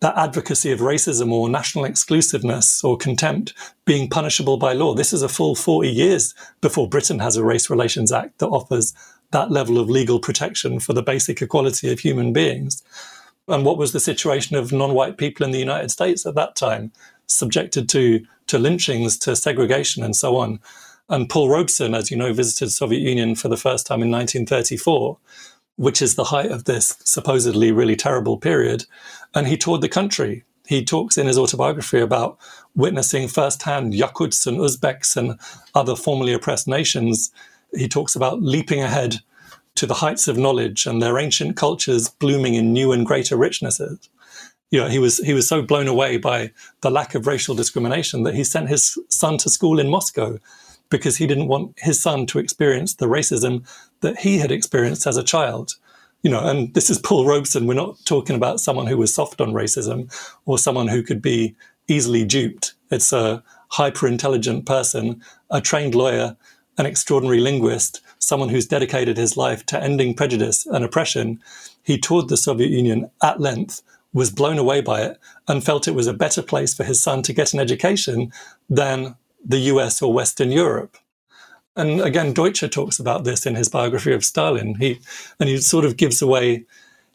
that advocacy of racism or national exclusiveness or contempt being punishable by law. This is a full 40 years before Britain has a Race Relations Act that offers that level of legal protection for the basic equality of human beings. And what was the situation of non white people in the United States at that time? subjected to, to lynchings, to segregation, and so on. And Paul Robeson, as you know, visited Soviet Union for the first time in 1934, which is the height of this supposedly really terrible period. And he toured the country. He talks in his autobiography about witnessing firsthand Yakuts and Uzbeks and other formerly oppressed nations. He talks about leaping ahead to the heights of knowledge and their ancient cultures blooming in new and greater richnesses you know, he was he was so blown away by the lack of racial discrimination that he sent his son to school in Moscow because he didn't want his son to experience the racism that he had experienced as a child. You know, and this is Paul Robeson. We're not talking about someone who was soft on racism or someone who could be easily duped. It's a hyper intelligent person, a trained lawyer, an extraordinary linguist, someone who's dedicated his life to ending prejudice and oppression. He toured the Soviet Union at length was blown away by it and felt it was a better place for his son to get an education than the US or Western Europe. And again, Deutscher talks about this in his biography of Stalin. He and he sort of gives away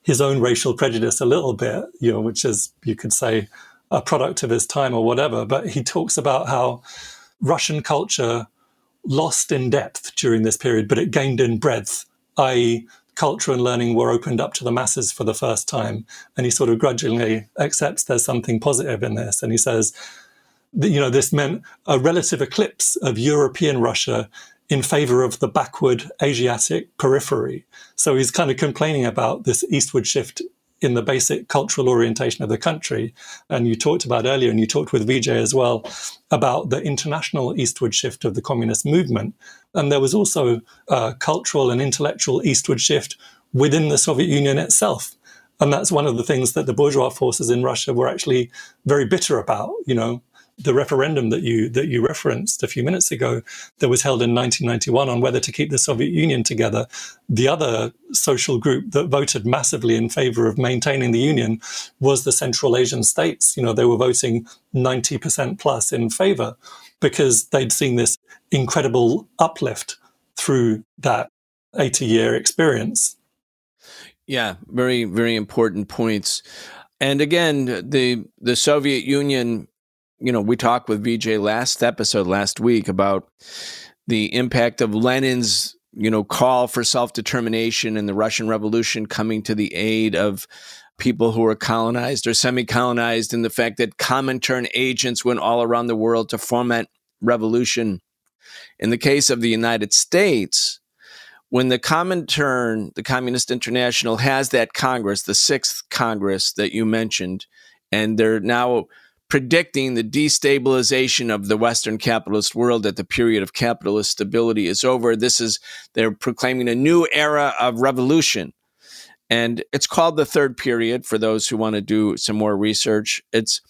his own racial prejudice a little bit, you know, which is you could say a product of his time or whatever. But he talks about how Russian culture lost in depth during this period, but it gained in breadth, i.e., culture and learning were opened up to the masses for the first time. And he sort of grudgingly accepts there's something positive in this. And he says, that, you know, this meant a relative eclipse of European Russia in favor of the backward Asiatic periphery. So he's kind of complaining about this eastward shift in the basic cultural orientation of the country. And you talked about earlier, and you talked with Vijay as well, about the international eastward shift of the communist movement. And there was also a cultural and intellectual eastward shift within the Soviet Union itself. And that's one of the things that the bourgeois forces in Russia were actually very bitter about. You know, the referendum that you that you referenced a few minutes ago that was held in 1991 on whether to keep the Soviet Union together, the other social group that voted massively in favor of maintaining the union was the Central Asian states. You know, they were voting 90% plus in favor because they'd seen this incredible uplift through that 80 year experience. Yeah, very very important points. And again, the the Soviet Union you know, we talked with Vijay last episode last week about the impact of Lenin's, you know, call for self determination and the Russian Revolution coming to the aid of people who were colonized or semi colonized, and the fact that Comintern agents went all around the world to foment revolution. In the case of the United States, when the Comintern, the Communist International, has that Congress, the sixth Congress that you mentioned, and they're now predicting the destabilization of the Western capitalist world that the period of capitalist stability is over. This is, they're proclaiming a new era of revolution. And it's called the third period for those who want to do some more research. It's,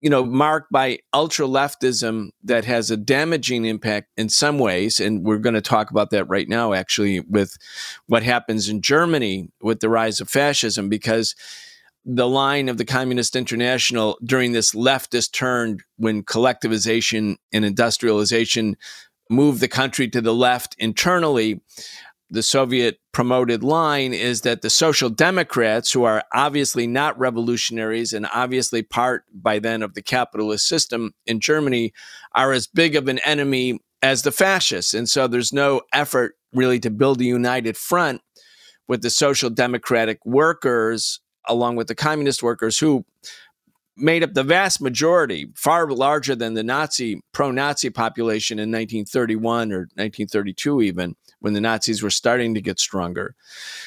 you know, marked by ultra leftism that has a damaging impact in some ways. And we're going to talk about that right now, actually, with what happens in Germany with the rise of fascism, because the line of the Communist International during this leftist turn when collectivization and industrialization moved the country to the left internally. The Soviet promoted line is that the Social Democrats, who are obviously not revolutionaries and obviously part by then of the capitalist system in Germany, are as big of an enemy as the fascists. And so there's no effort really to build a united front with the social democratic workers along with the communist workers who made up the vast majority, far larger than the Nazi pro Nazi population in 1931 or 1932, even when the Nazis were starting to get stronger.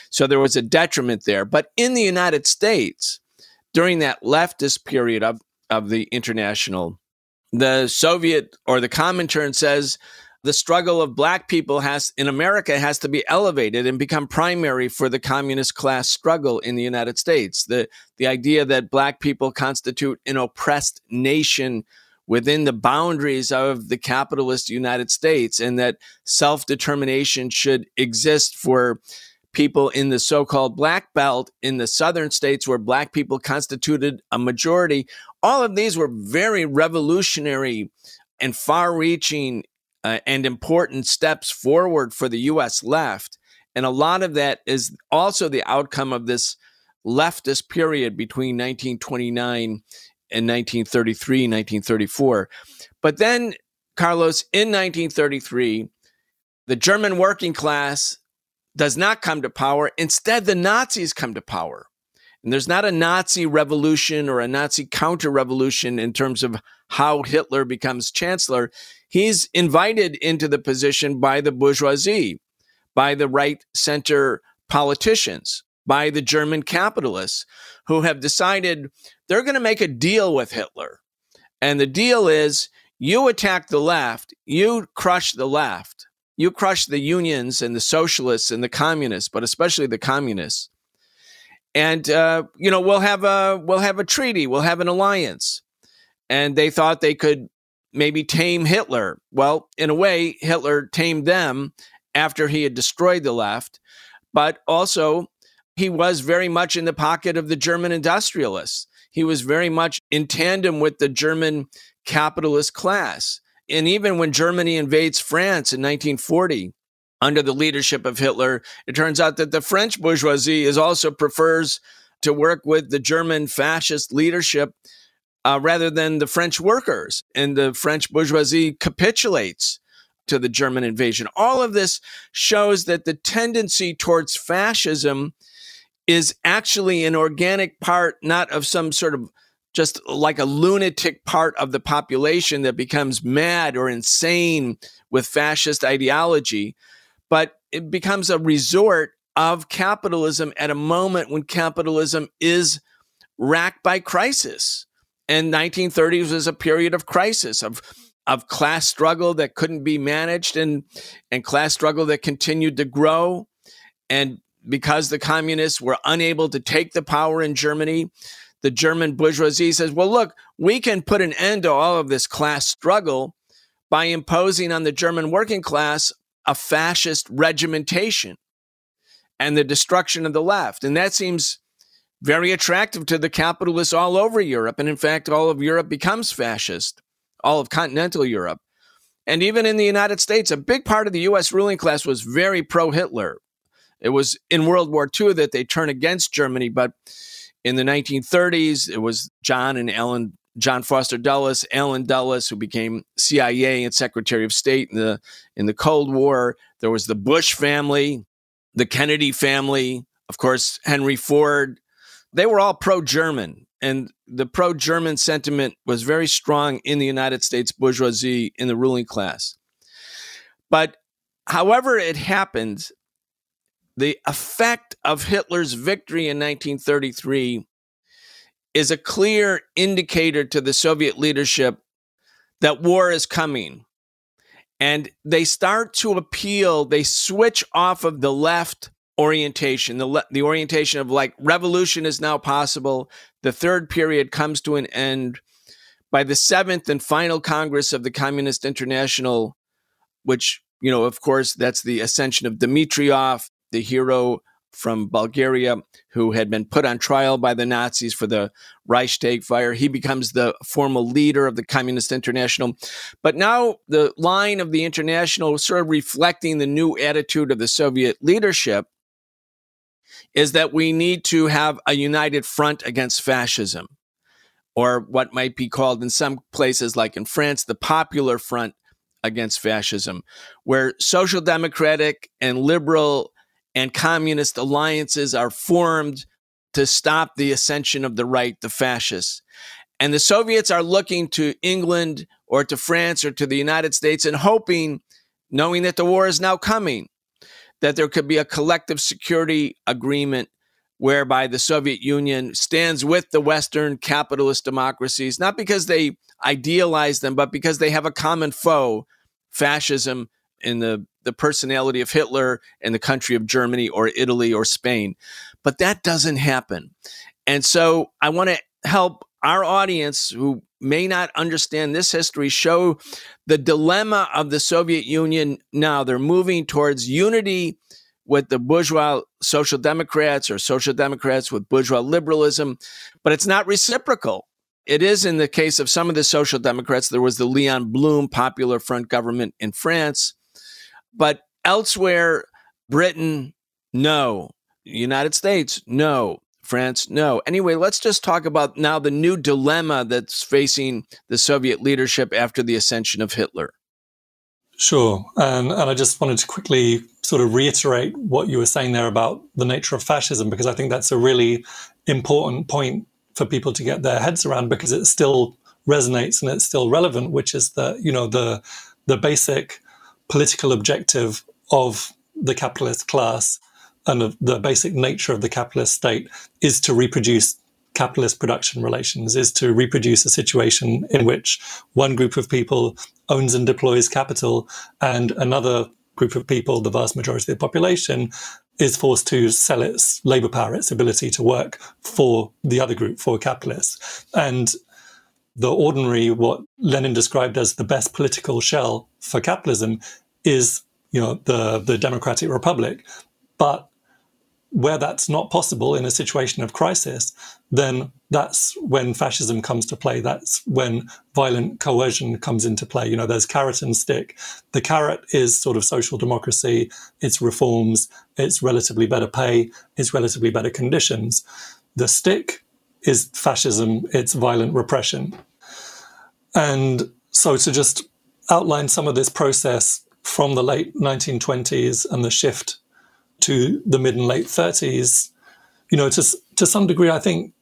So there was a detriment there. But in the United States, during that leftist period of, of the international, the Soviet or the Comintern says the struggle of black people has in America has to be elevated and become primary for the communist class struggle in the United States. The the idea that black people constitute an oppressed nation within the boundaries of the capitalist United States and that self-determination should exist for people in the so-called black belt in the southern states where black people constituted a majority all of these were very revolutionary and far-reaching uh, and important steps forward for the US left. And a lot of that is also the outcome of this leftist period between 1929 and 1933, 1934. But then, Carlos, in 1933, the German working class does not come to power. Instead, the Nazis come to power. And there's not a Nazi revolution or a Nazi counter revolution in terms of how Hitler becomes chancellor. He's invited into the position by the bourgeoisie, by the right center politicians, by the German capitalists who have decided they're going to make a deal with Hitler. And the deal is you attack the left, you crush the left, you crush the unions and the socialists and the communists, but especially the communists and uh, you know we'll have a we'll have a treaty, we'll have an alliance, and they thought they could maybe tame Hitler. Well, in a way, Hitler tamed them after he had destroyed the left, but also he was very much in the pocket of the German industrialists. He was very much in tandem with the German capitalist class. And even when Germany invades France in 1940, under the leadership of Hitler. It turns out that the French bourgeoisie is also prefers to work with the German fascist leadership uh, rather than the French workers, and the French bourgeoisie capitulates to the German invasion. All of this shows that the tendency towards fascism is actually an organic part, not of some sort of just like a lunatic part of the population that becomes mad or insane with fascist ideology, but it becomes a resort of capitalism at a moment when capitalism is racked by crisis. And 1930s was a period of crisis, of of class struggle that couldn't be managed and and class struggle that continued to grow and because the communists were unable to take the power in Germany, the German bourgeoisie says, well, look, we can put an end to all of this class struggle by imposing on the German working class a fascist regimentation and the destruction of the left. And that seems very attractive to the capitalists all over Europe. And in fact, all of Europe becomes fascist, all of continental Europe. And even in the United States, a big part of the US ruling class was very pro Hitler. It was in World War II that they turned against Germany, but in the 1930s, it was John and Allen, John Foster Dulles, Allen Dulles, who became CIA and Secretary of State in the in the Cold War. There was the Bush family, the Kennedy family, of course, Henry Ford. They were all pro-German, and the pro German sentiment was very strong in the United States bourgeoisie, in the ruling class. But however it happened, the effect of Hitler's victory in 1933 is a clear indicator to the Soviet leadership that war is coming. And they start to appeal, they switch off of the left orientation, the, le- the orientation of like revolution is now possible. The third period comes to an end by the seventh and final Congress of the Communist International, which, you know, of course, that's the ascension of Dimitrov, the hero from Bulgaria who had been put on trial by the Nazis for the Reichstag fire. He becomes the formal leader of the Communist International. But now the line of the International, sort of reflecting the new attitude of the Soviet leadership, is that we need to have a united front against fascism, or what might be called in some places, like in France, the Popular Front against fascism, where social democratic and liberal and communist alliances are formed to stop the ascension of the right, the fascists. And the Soviets are looking to England or to France or to the United States and hoping, knowing that the war is now coming, that there could be a collective security agreement whereby the Soviet Union stands with the Western capitalist democracies, not because they idealize them, but because they have a common foe, fascism in the, the personality of Hitler and the country of Germany or Italy or Spain. But that doesn't happen. And so I want to help our audience who may not understand this history show the dilemma of the Soviet Union now. They're moving towards unity with the bourgeois social democrats or social democrats with bourgeois liberalism, but it's not reciprocal. It is in the case of some of the social democrats. There was the Leon Blum Popular Front government in France, but elsewhere, Britain, no. United States, no. France, no. Anyway, let's just talk about now the new dilemma that's facing the Soviet leadership after the ascension of Hitler. Sure. And, and I just wanted to quickly sort of reiterate what you were saying there about the nature of fascism, because I think that's a really important point for people to get their heads around because it still resonates and it's still relevant, which is that, you know, the the basic political objective of the capitalist class and of the basic nature of the capitalist state is to reproduce capitalist production relations, is to reproduce a situation in which one group of people owns and deploys capital and another group of people, the vast majority of the population, is forced to sell its labor power, its ability to work for the other group, for capitalists. And the ordinary, what Lenin described as the best political shell for capitalism, is you know the the democratic republic. But where that's not possible in a situation of crisis, then that's when fascism comes to play. That's when violent coercion comes into play. You know, there's carrot and stick. The carrot is sort of social democracy, it's reforms, it's relatively better pay, it's relatively better conditions. The stick is fascism, it's violent repression. And so to just outline some of this process from the late 1920s and the shift to the mid and late 30s, you know, to, to some degree, I think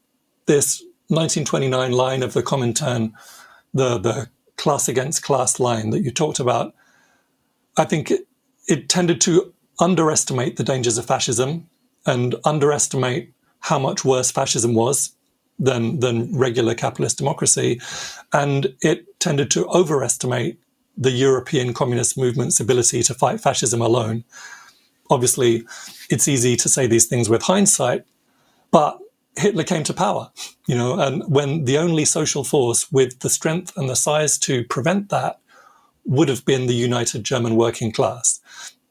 this 1929 line of the Comintern, the, the class against class line that you talked about, I think it, it tended to underestimate the dangers of fascism and underestimate how much worse fascism was than, than regular capitalist democracy. And it tended to overestimate the European communist movement's ability to fight fascism alone obviously, it's easy to say these things with hindsight, but Hitler came to power, you know, and when the only social force with the strength and the size to prevent that would have been the united German working class.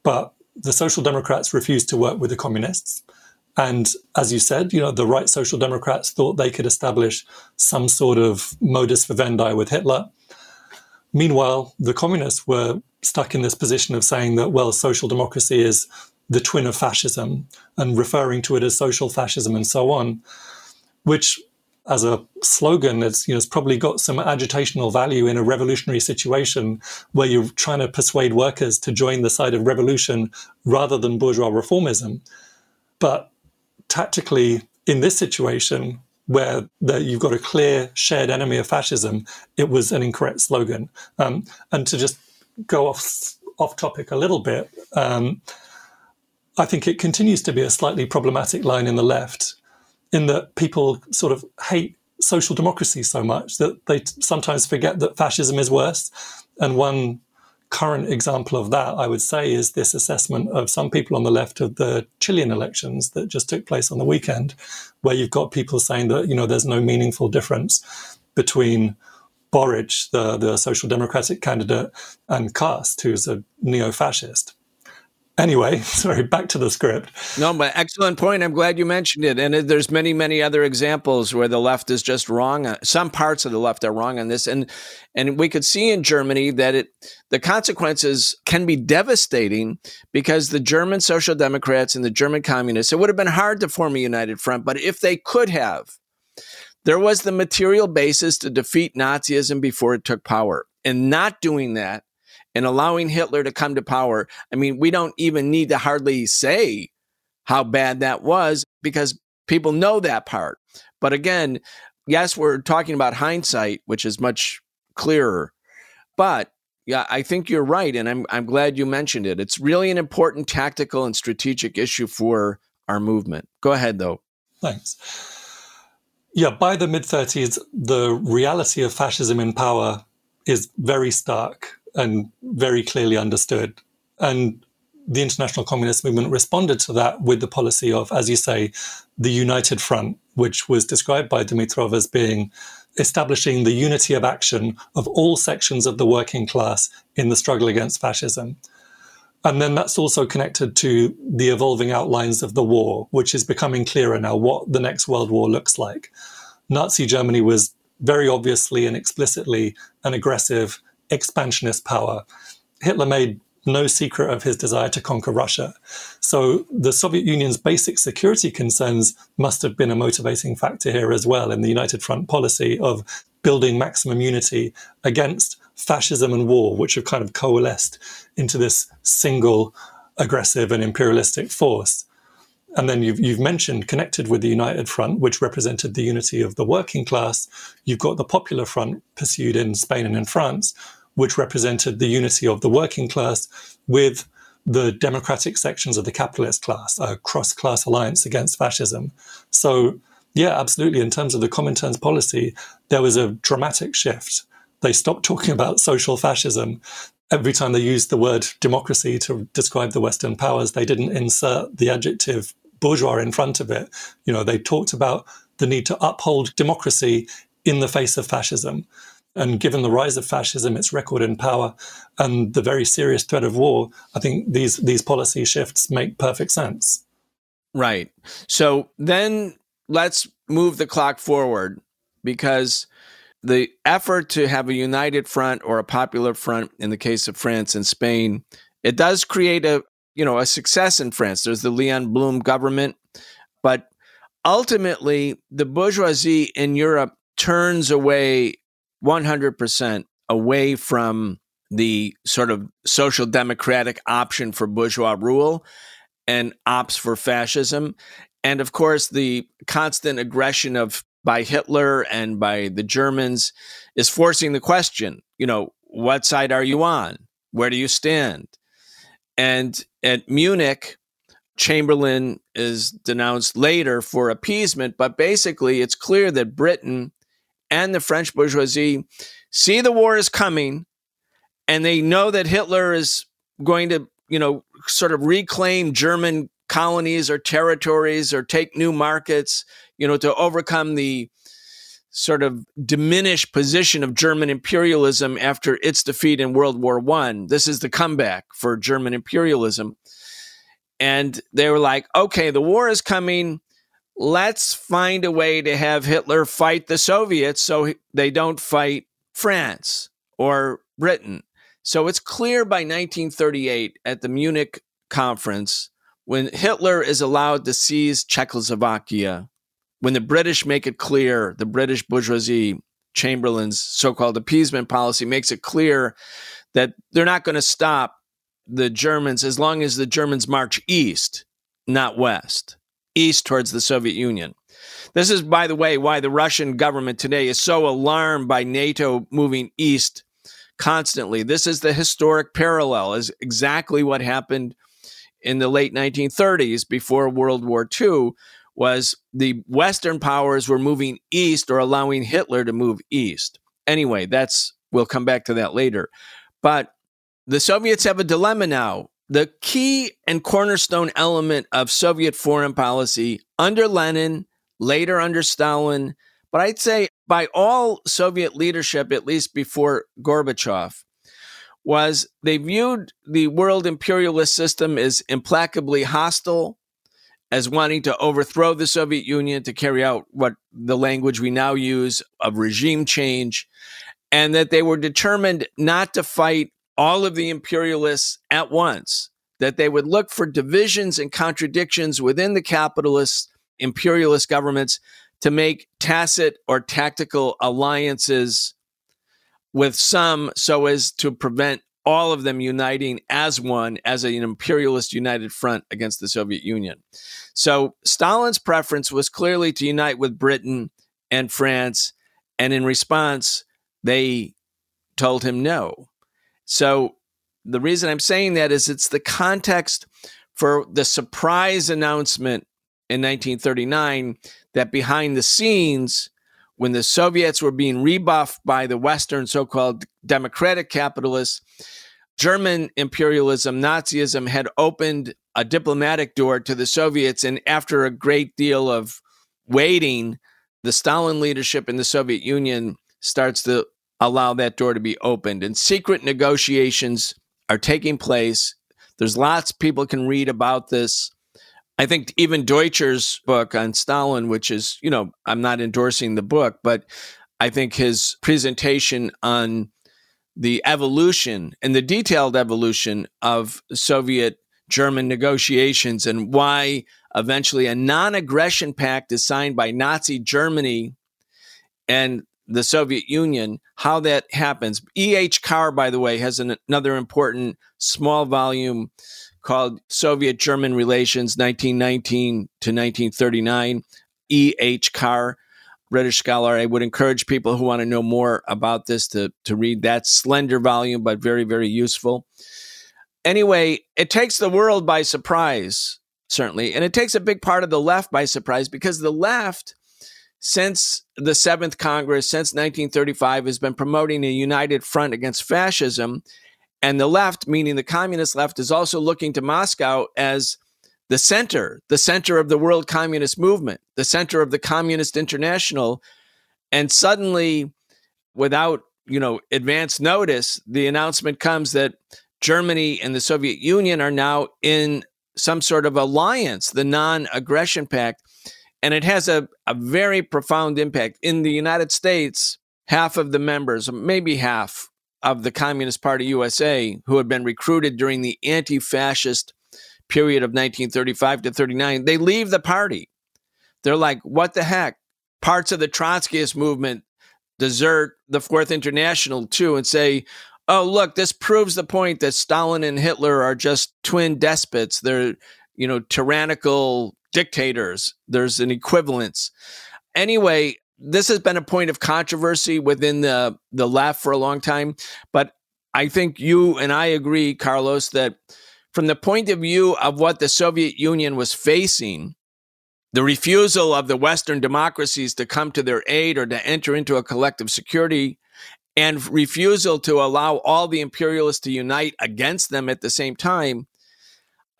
But the Social Democrats refused to work with the communists. And as you said, you know, the right Social Democrats thought they could establish some sort of modus vivendi with Hitler. Meanwhile, the communists were stuck in this position of saying that, well, social democracy is the twin of fascism and referring to it as social fascism and so on, which as a slogan, it's, you know, it's probably got some agitational value in a revolutionary situation where you're trying to persuade workers to join the side of revolution rather than bourgeois reformism. But tactically, in this situation, where you've got a clear shared enemy of fascism, it was an incorrect slogan. Um, and to just go off off topic a little bit, um, I think it continues to be a slightly problematic line in the left, in that people sort of hate social democracy so much that they sometimes forget that fascism is worse. And one current example of that, I would say, is this assessment of some people on the left of the Chilean elections that just took place on the weekend, where you've got people saying that you know there's no meaningful difference between Boric, the, the social democratic candidate, and Kast, who's a neo-fascist. Anyway, [LAUGHS] sorry, back to the script. No, but excellent point. I'm glad you mentioned it. And there's many, many other examples where the left is just wrong. Uh, some parts of the left are wrong on this, and and we could see in Germany that it the consequences can be devastating because the German Social Democrats and the German Communists. It would have been hard to form a united front, but if they could have, there was the material basis to defeat Nazism before it took power. And not doing that and allowing Hitler to come to power, I mean, we don't even need to hardly say how bad that was because people know that part. But again, yes, we're talking about hindsight, which is much clearer. But yeah, I think you're right. And I'm, I'm glad you mentioned it. It's really an important tactical and strategic issue for our movement. Go ahead, though. Thanks. Yeah, by the mid 30s, the reality of fascism in power is very stark and very clearly understood. And the international communist movement responded to that with the policy of, as you say, the United Front, which was described by Dimitrov as being establishing the unity of action of all sections of the working class in the struggle against fascism. And then that's also connected to the evolving outlines of the war, which is becoming clearer now what the next world war looks like. Nazi Germany was very obviously and explicitly an aggressive expansionist power. Hitler made no secret of his desire to conquer Russia. So the Soviet Union's basic security concerns must have been a motivating factor here as well in the United Front policy of building maximum unity against fascism and war, which have kind of coalesced into this single aggressive and imperialistic force. And then you've, you've mentioned connected with the United Front, which represented the unity of the working class. You've got the Popular Front pursued in Spain and in France, which represented the unity of the working class with the democratic sections of the capitalist class, a cross class alliance against fascism. So, yeah, absolutely. In terms of the Comintern's policy, there was a dramatic shift. They stopped talking about social fascism. Every time they used the word democracy to describe the Western powers, they didn't insert the adjective bourgeois in front of it. You know, they talked about the need to uphold democracy in the face of fascism. And given the rise of fascism, its record in power, and the very serious threat of war, I think these these policy shifts make perfect sense. Right. So then let's move the clock forward because the effort to have a united front or a popular front in the case of France and Spain, it does create a you know a success in France. There's the Leon Blum government, but ultimately the bourgeoisie in Europe turns away 100% away from the sort of social democratic option for bourgeois rule and opts for fascism. And of course, the constant aggression of by Hitler and by the Germans is forcing the question, you know, what side are you on? Where do you stand? And at Munich, Chamberlain is denounced later for appeasement, but basically it's clear that Britain and the French bourgeoisie see the war is coming and they know that Hitler is going to you know, sort of reclaim German colonies or territories or take new markets, you know, to overcome the sort of diminished position of German imperialism after its defeat in World War One. This is the comeback for German imperialism. And they were like, okay, the war is coming. Let's find a way to have Hitler fight the Soviets so they don't fight France or Britain. So it's clear by 1938 at the Munich conference when Hitler is allowed to seize Czechoslovakia when the British make it clear, the British bourgeoisie, Chamberlain's so called appeasement policy makes it clear that they're not going to stop the Germans as long as the Germans march east, not west, east towards the Soviet Union. This is, by the way, why the Russian government today is so alarmed by NATO moving east constantly. This is the historic parallel, is exactly what happened in the late 1930s before World War II, was the Western powers were moving east or allowing Hitler to move east. Anyway, that's we'll come back to that later. But the Soviets have a dilemma now. The key and cornerstone element of Soviet foreign policy under Lenin, later under Stalin, but I'd say by all Soviet leadership, at least before Gorbachev, was they viewed the world imperialist system as implacably hostile as wanting to overthrow the Soviet Union to carry out what the language we now use of regime change, and that they were determined not to fight all of the imperialists at once, that they would look for divisions and contradictions within the capitalist imperialist governments to make tacit or tactical alliances with some so as to prevent all of them uniting as one, as an imperialist united front against the Soviet Union. So Stalin's preference was clearly to unite with Britain and France. And in response, they told him no. So the reason I'm saying that is it's the context for the surprise announcement in 1939 that behind the scenes, when the Soviets were being rebuffed by the Western so called democratic capitalists, German imperialism, Nazism had opened a diplomatic door to the Soviets. And after a great deal of waiting, the Stalin leadership in the Soviet Union starts to allow that door to be opened. And secret negotiations are taking place. There's lots people can read about this. I think even Deutscher's book on Stalin, which is, you know, I'm not endorsing the book, but I think his presentation on the evolution and the detailed evolution of Soviet German negotiations and why eventually a non aggression pact is signed by Nazi Germany and the Soviet Union, how that happens. E.H. Carr, by the way, has an, another important small volume called Soviet German Relations 1919 to 1939. E.H. Carr, British scholar. I would encourage people who want to know more about this to, to read that slender volume, but very, very useful. Anyway, it takes the world by surprise, certainly. And it takes a big part of the left by surprise because the left, since the Seventh Congress, since 1935, has been promoting a united front against fascism. And the left, meaning the communist left, is also looking to Moscow as the center, the center of the world communist movement, the center of the Communist International. And suddenly, without you know advance notice, the announcement comes that Germany and the Soviet Union are now in some sort of alliance, the non-aggression pact, and it has a, a very profound impact. In the United States, half of the members, maybe half of the Communist Party USA, who had been recruited during the anti-fascist period of 1935 to 39, they leave the party. They're like, what the heck? Parts of the Trotskyist movement desert the Fourth International too and say, oh, look, this proves the point that Stalin and Hitler are just twin despots. They're, you know, tyrannical dictators. There's an equivalence. Anyway, this has been a point of controversy within the, the left for a long time. But I think you and I agree, Carlos, that from the point of view of what the Soviet Union was facing, the refusal of the Western democracies to come to their aid or to enter into a collective security, and refusal to allow all the imperialists to unite against them at the same time,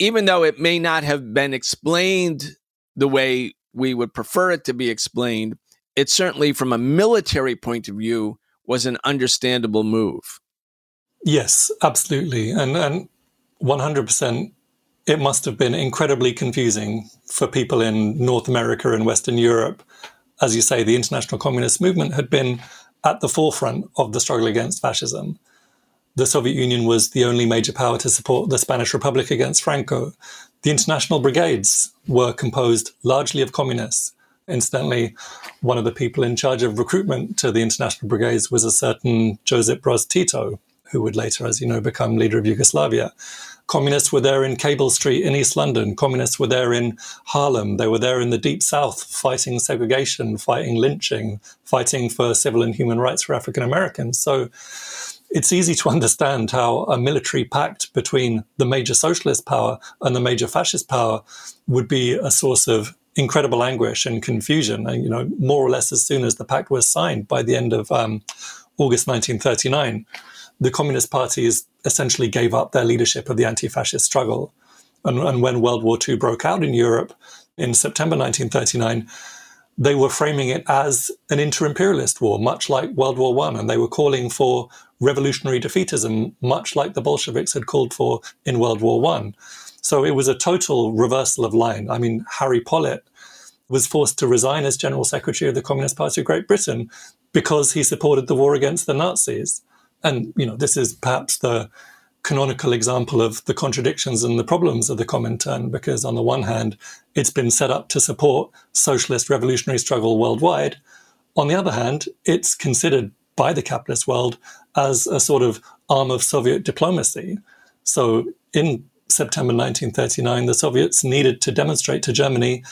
even though it may not have been explained the way we would prefer it to be explained, it certainly, from a military point of view, was an understandable move. Yes, absolutely. And, and 100%, it must have been incredibly confusing for people in North America and Western Europe. As you say, the international communist movement had been at the forefront of the struggle against fascism. The Soviet Union was the only major power to support the Spanish Republic against Franco. The international brigades were composed largely of communists. Incidentally, one of the people in charge of recruitment to the international brigades was a certain Josip Broz Tito, who would later, as you know, become leader of Yugoslavia. Communists were there in Cable Street in East London. Communists were there in Harlem. They were there in the Deep South fighting segregation, fighting lynching, fighting for civil and human rights for African Americans. So it's easy to [LAUGHS] understand how a military pact between the major socialist power and the major fascist power would be a source of incredible anguish and confusion. And, you know, more or less as soon as the pact was signed by the end of um, August 1939, the Communist parties essentially gave up their leadership of the anti-fascist struggle. And, and when World War II broke out in Europe in September 1939, they were framing it as an inter-imperialist war, much like World War One, and they were calling for revolutionary defeatism, much like the Bolsheviks had called for in World War One. So it was a total reversal of line. I mean, Harry Pollitt was forced to resign as General Secretary of the Communist Party of Great Britain because he supported the war against the Nazis. And, you know, this is perhaps the canonical example of the contradictions and the problems of the Comintern, because on the one hand, it's been set up to support socialist revolutionary struggle worldwide. On the other hand, it's considered by the capitalist world as a sort of arm of Soviet diplomacy. So in September 1939, the Soviets needed to demonstrate to Germany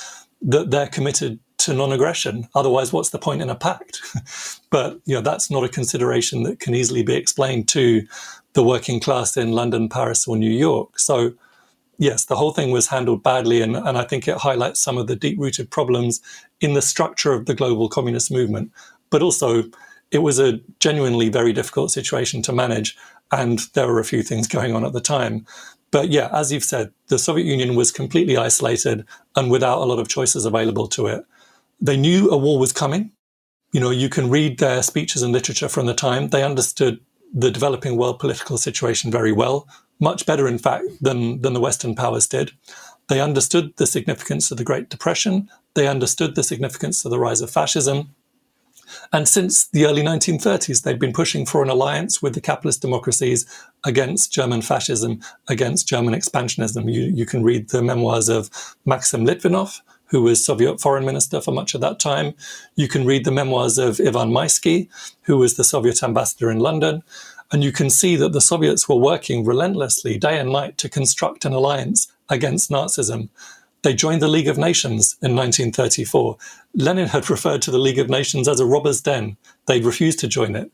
that they're committed to non-aggression. Otherwise, what's the point in a pact? [LAUGHS] but you know that's not a consideration that can easily be explained to the working class in London, Paris, or New York. So yes, the whole thing was handled badly, and, and I think it highlights some of the deep-rooted problems in the structure of the global communist movement. But also, it was a genuinely very difficult situation to manage, and there were a few things going on at the time. But yeah, as you've said, the Soviet Union was completely isolated and without a lot of choices available to it. They knew a war was coming. You know, you can read their speeches and literature from the time. They understood the developing world political situation very well, much better, in fact, than, than the Western powers did. They understood the significance of the Great Depression. They understood the significance of the rise of fascism. And since the early 1930s, they've been pushing for an alliance with the capitalist democracies against German fascism, against German expansionism. You, you can read the memoirs of Maxim Litvinov, who was Soviet foreign minister for much of that time. You can read the memoirs of Ivan Maisky, who was the Soviet ambassador in London. And you can see that the Soviets were working relentlessly day and night to construct an alliance against Nazism. They joined the League of Nations in 1934. Lenin had referred to the League of Nations as a robber's den. They'd refused to join it,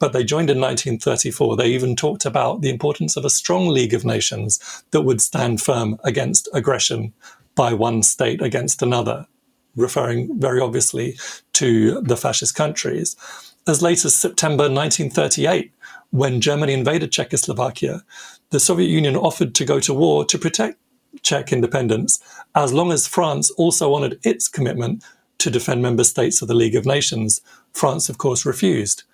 but they joined in 1934. They even talked about the importance of a strong League of Nations that would stand firm against aggression by one state against another, referring very obviously to the fascist countries. As late as September 1938, when Germany invaded Czechoslovakia, the Soviet Union offered to go to war to protect Czech independence, as long as France also honored its commitment to defend member states of the League of Nations. France, of course, refused.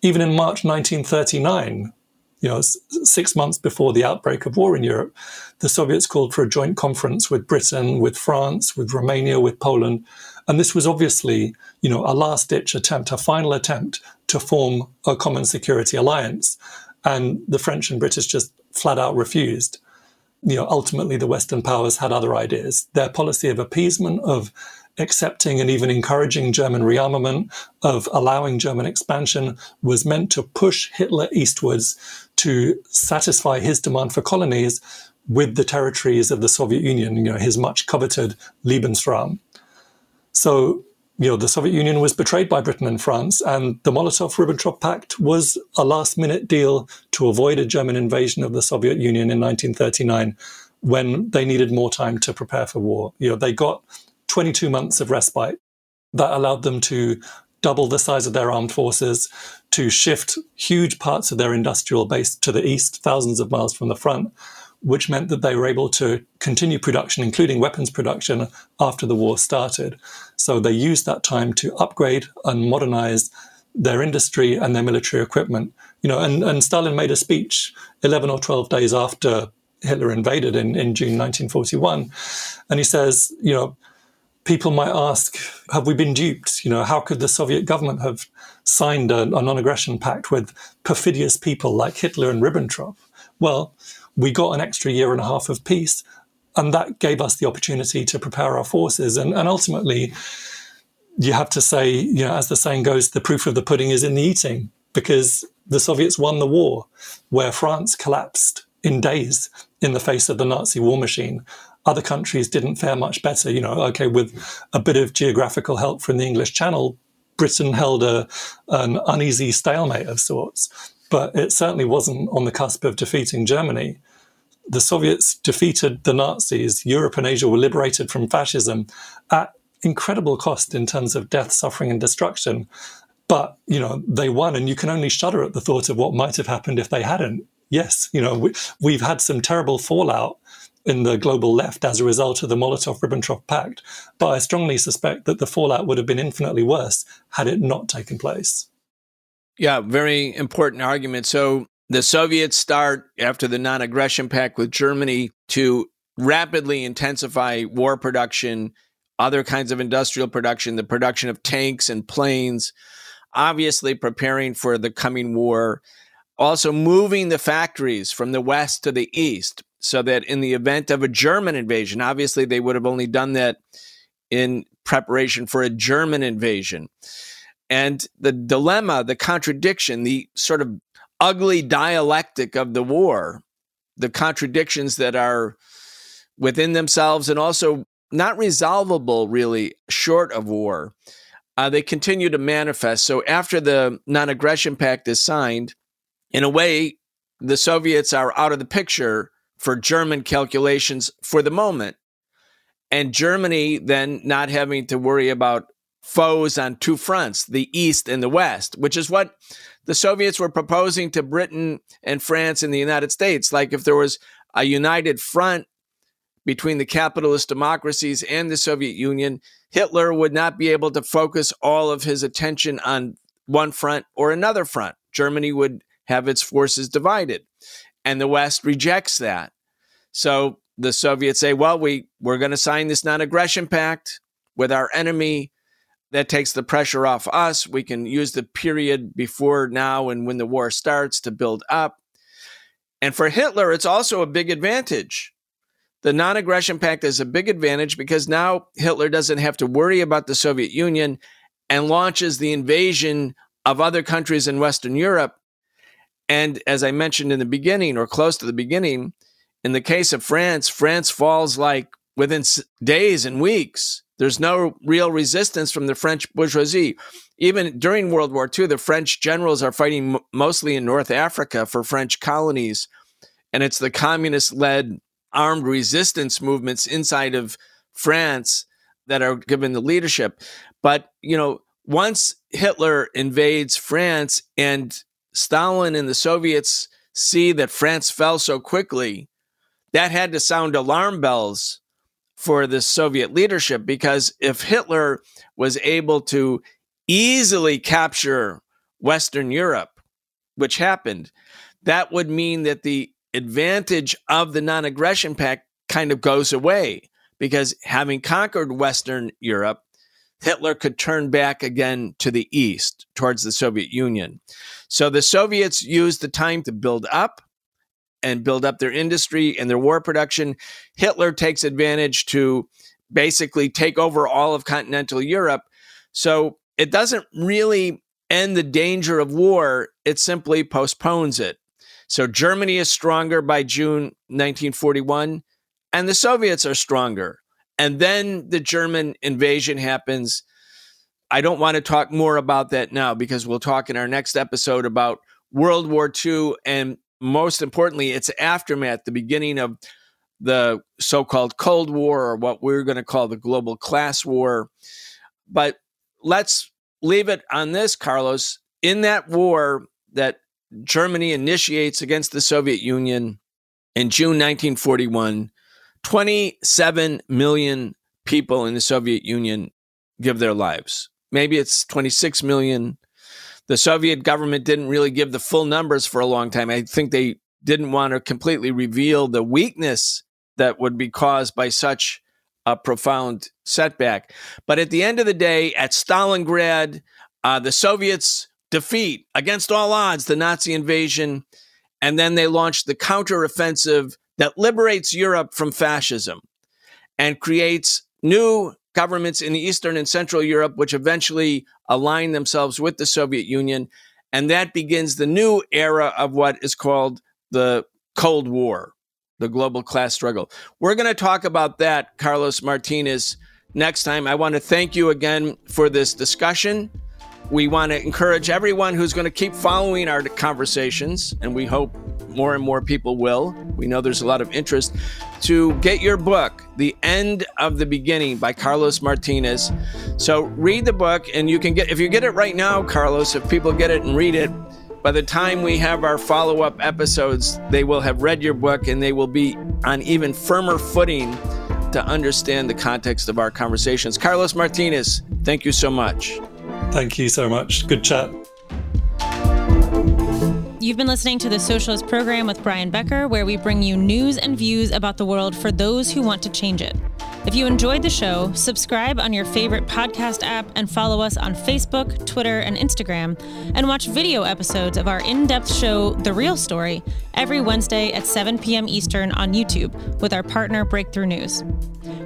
Even in March 1939, you know, six months before the outbreak of war in Europe, the Soviets called for a joint conference with Britain, with France, with Romania, with Poland. And this was obviously, you know, a last ditch attempt, a final attempt to form a common security alliance. And the French and British just flat out refused you know, ultimately the Western powers had other ideas. Their policy of appeasement, of accepting and even encouraging German rearmament, of allowing German expansion, was meant to push Hitler eastwards to satisfy his demand for colonies with the territories of the Soviet Union, you know, his much coveted Lebensraum. So you know, the Soviet Union was betrayed by Britain and France, and the Molotov-Ribbentrop Pact was a last-minute deal to avoid a German invasion of the Soviet Union in 1939, when they needed more time to prepare for war. You know, they got 22 months of respite that allowed them to double the size of their armed forces, to shift huge parts of their industrial base to the east, thousands of miles from the front, which meant that they were able to continue production, including weapons production, after the war started. So they used that time to upgrade and modernize their industry and their military equipment. You know, and, and Stalin made a speech 11 or 12 days after Hitler invaded in, in June 1941. And he says, you know, people might ask, have we been duped? You know, how could the Soviet government have signed a, a non-aggression pact with perfidious people like Hitler and Ribbentrop? Well, we got an extra year and a half of peace, and that gave us the opportunity to prepare our forces. And, and ultimately, you have to say, you know, as the saying goes, the proof of the pudding is in the eating, because the Soviets won the war, where France collapsed in days in the face of the Nazi war machine. Other countries didn't fare much better. You know, okay, with a bit of geographical help from the English Channel, Britain held a, an uneasy stalemate of sorts, but it certainly wasn't on the cusp of defeating Germany. The Soviets defeated the Nazis. Europe and Asia were liberated from fascism at incredible cost in terms of death, suffering, and destruction. But, you know, they won, and you can only shudder at the thought of what might have happened if they hadn't yes, you know, we, we've had some terrible fallout in the global left as a result of the Molotov Ribbentrop Pact. But I strongly suspect that the fallout would have been infinitely worse had it not taken place. Yeah, very important argument. So the Soviets start after the non aggression pact with Germany to rapidly intensify war production, other kinds of industrial production, the production of tanks and planes, obviously preparing for the coming war also moving the factories from the west to the east so that in the event of a German invasion, obviously they would have only done that in preparation for a German invasion. And the dilemma, the contradiction, the sort of ugly dialectic of the war, the contradictions that are within themselves and also not resolvable really short of war, uh, they continue to manifest. So after the non aggression pact is signed, in a way, the Soviets are out of the picture for German calculations for the moment. And Germany then not having to worry about foes on two fronts, the East and the West, which is what the Soviets were proposing to Britain and France and the United States. Like if there was a united front between the capitalist democracies and the Soviet Union, Hitler would not be able to focus all of his attention on one front or another front. Germany would have its forces divided. And the West rejects that. So the Soviets say, well, we, we're going to sign this non aggression pact with our enemy. That takes the pressure off us. We can use the period before now and when the war starts to build up. And for Hitler, it's also a big advantage. The non aggression pact is a big advantage because now Hitler doesn't have to worry about the Soviet Union and launches the invasion of other countries in Western Europe and as I mentioned in the beginning, or close to the beginning, in the case of France, France falls like within days and weeks. There's no real resistance from the French bourgeoisie. Even during World War II, the French generals are fighting mostly in North Africa for French colonies. And it's the communist led armed resistance movements inside of France that are given the leadership. But, you know, once Hitler invades France and Stalin and the Soviets see that France fell so quickly, that had to sound alarm bells for the Soviet leadership because if Hitler was able to easily capture Western Europe, which happened, that would mean that the advantage of the non aggression pact kind of goes away because having conquered Western Europe, Hitler could turn back again to the east towards the Soviet Union. So the Soviets used the time to build up and build up their industry and their war production. Hitler takes advantage to basically take over all of continental Europe. So it doesn't really end the danger of war, it simply postpones it. So Germany is stronger by June 1941, and the Soviets are stronger. And then the German invasion happens. I don't want to talk more about that now because we'll talk in our next episode about World War II and most importantly, its aftermath, the beginning of the so called Cold War or what we're going to call the global class war. But let's leave it on this, Carlos. In that war that Germany initiates against the Soviet Union, in June 1941, 27 million people in the Soviet Union give their lives. Maybe it's 26 million. The Soviet government didn't really give the full numbers for a long time. I think they didn't want to completely reveal the weakness that would be caused by such a profound setback. But at the end of the day, at Stalingrad, uh, the Soviets defeat against all odds the Nazi invasion, and then they launched the counteroffensive that liberates Europe from fascism and creates new governments in Eastern and Central Europe, which eventually align themselves with the Soviet Union. And that begins the new era of what is called the Cold War, the global class struggle. We're going to talk about that, Carlos Martinez, next time. I want to thank you again for this discussion. We want to encourage everyone who's going to keep following our conversations, and we hope more and more people will. We know there's a lot of interest to get your book, The End of the Beginning by Carlos Martinez. So read the book, and you can get, if you get it right now, Carlos, if people get it and read it, by the time we have our follow up episodes, they will have read your book and they will be on even firmer footing to understand the context of our conversations. Carlos Martinez, thank you so much. Thank you so much. Good chat. You've been listening to the Socialist Program with Brian Becker, where we bring you news and views about the world for those who want to change it. If you enjoyed the show, subscribe on your favorite podcast app and follow us on Facebook, Twitter, and Instagram, and watch video episodes of our in depth show, The Real Story, every Wednesday at 7 p.m. Eastern on YouTube with our partner Breakthrough News.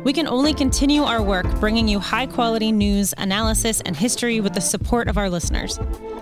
We can only continue our work bringing you high quality news, analysis, and history with the support of our listeners.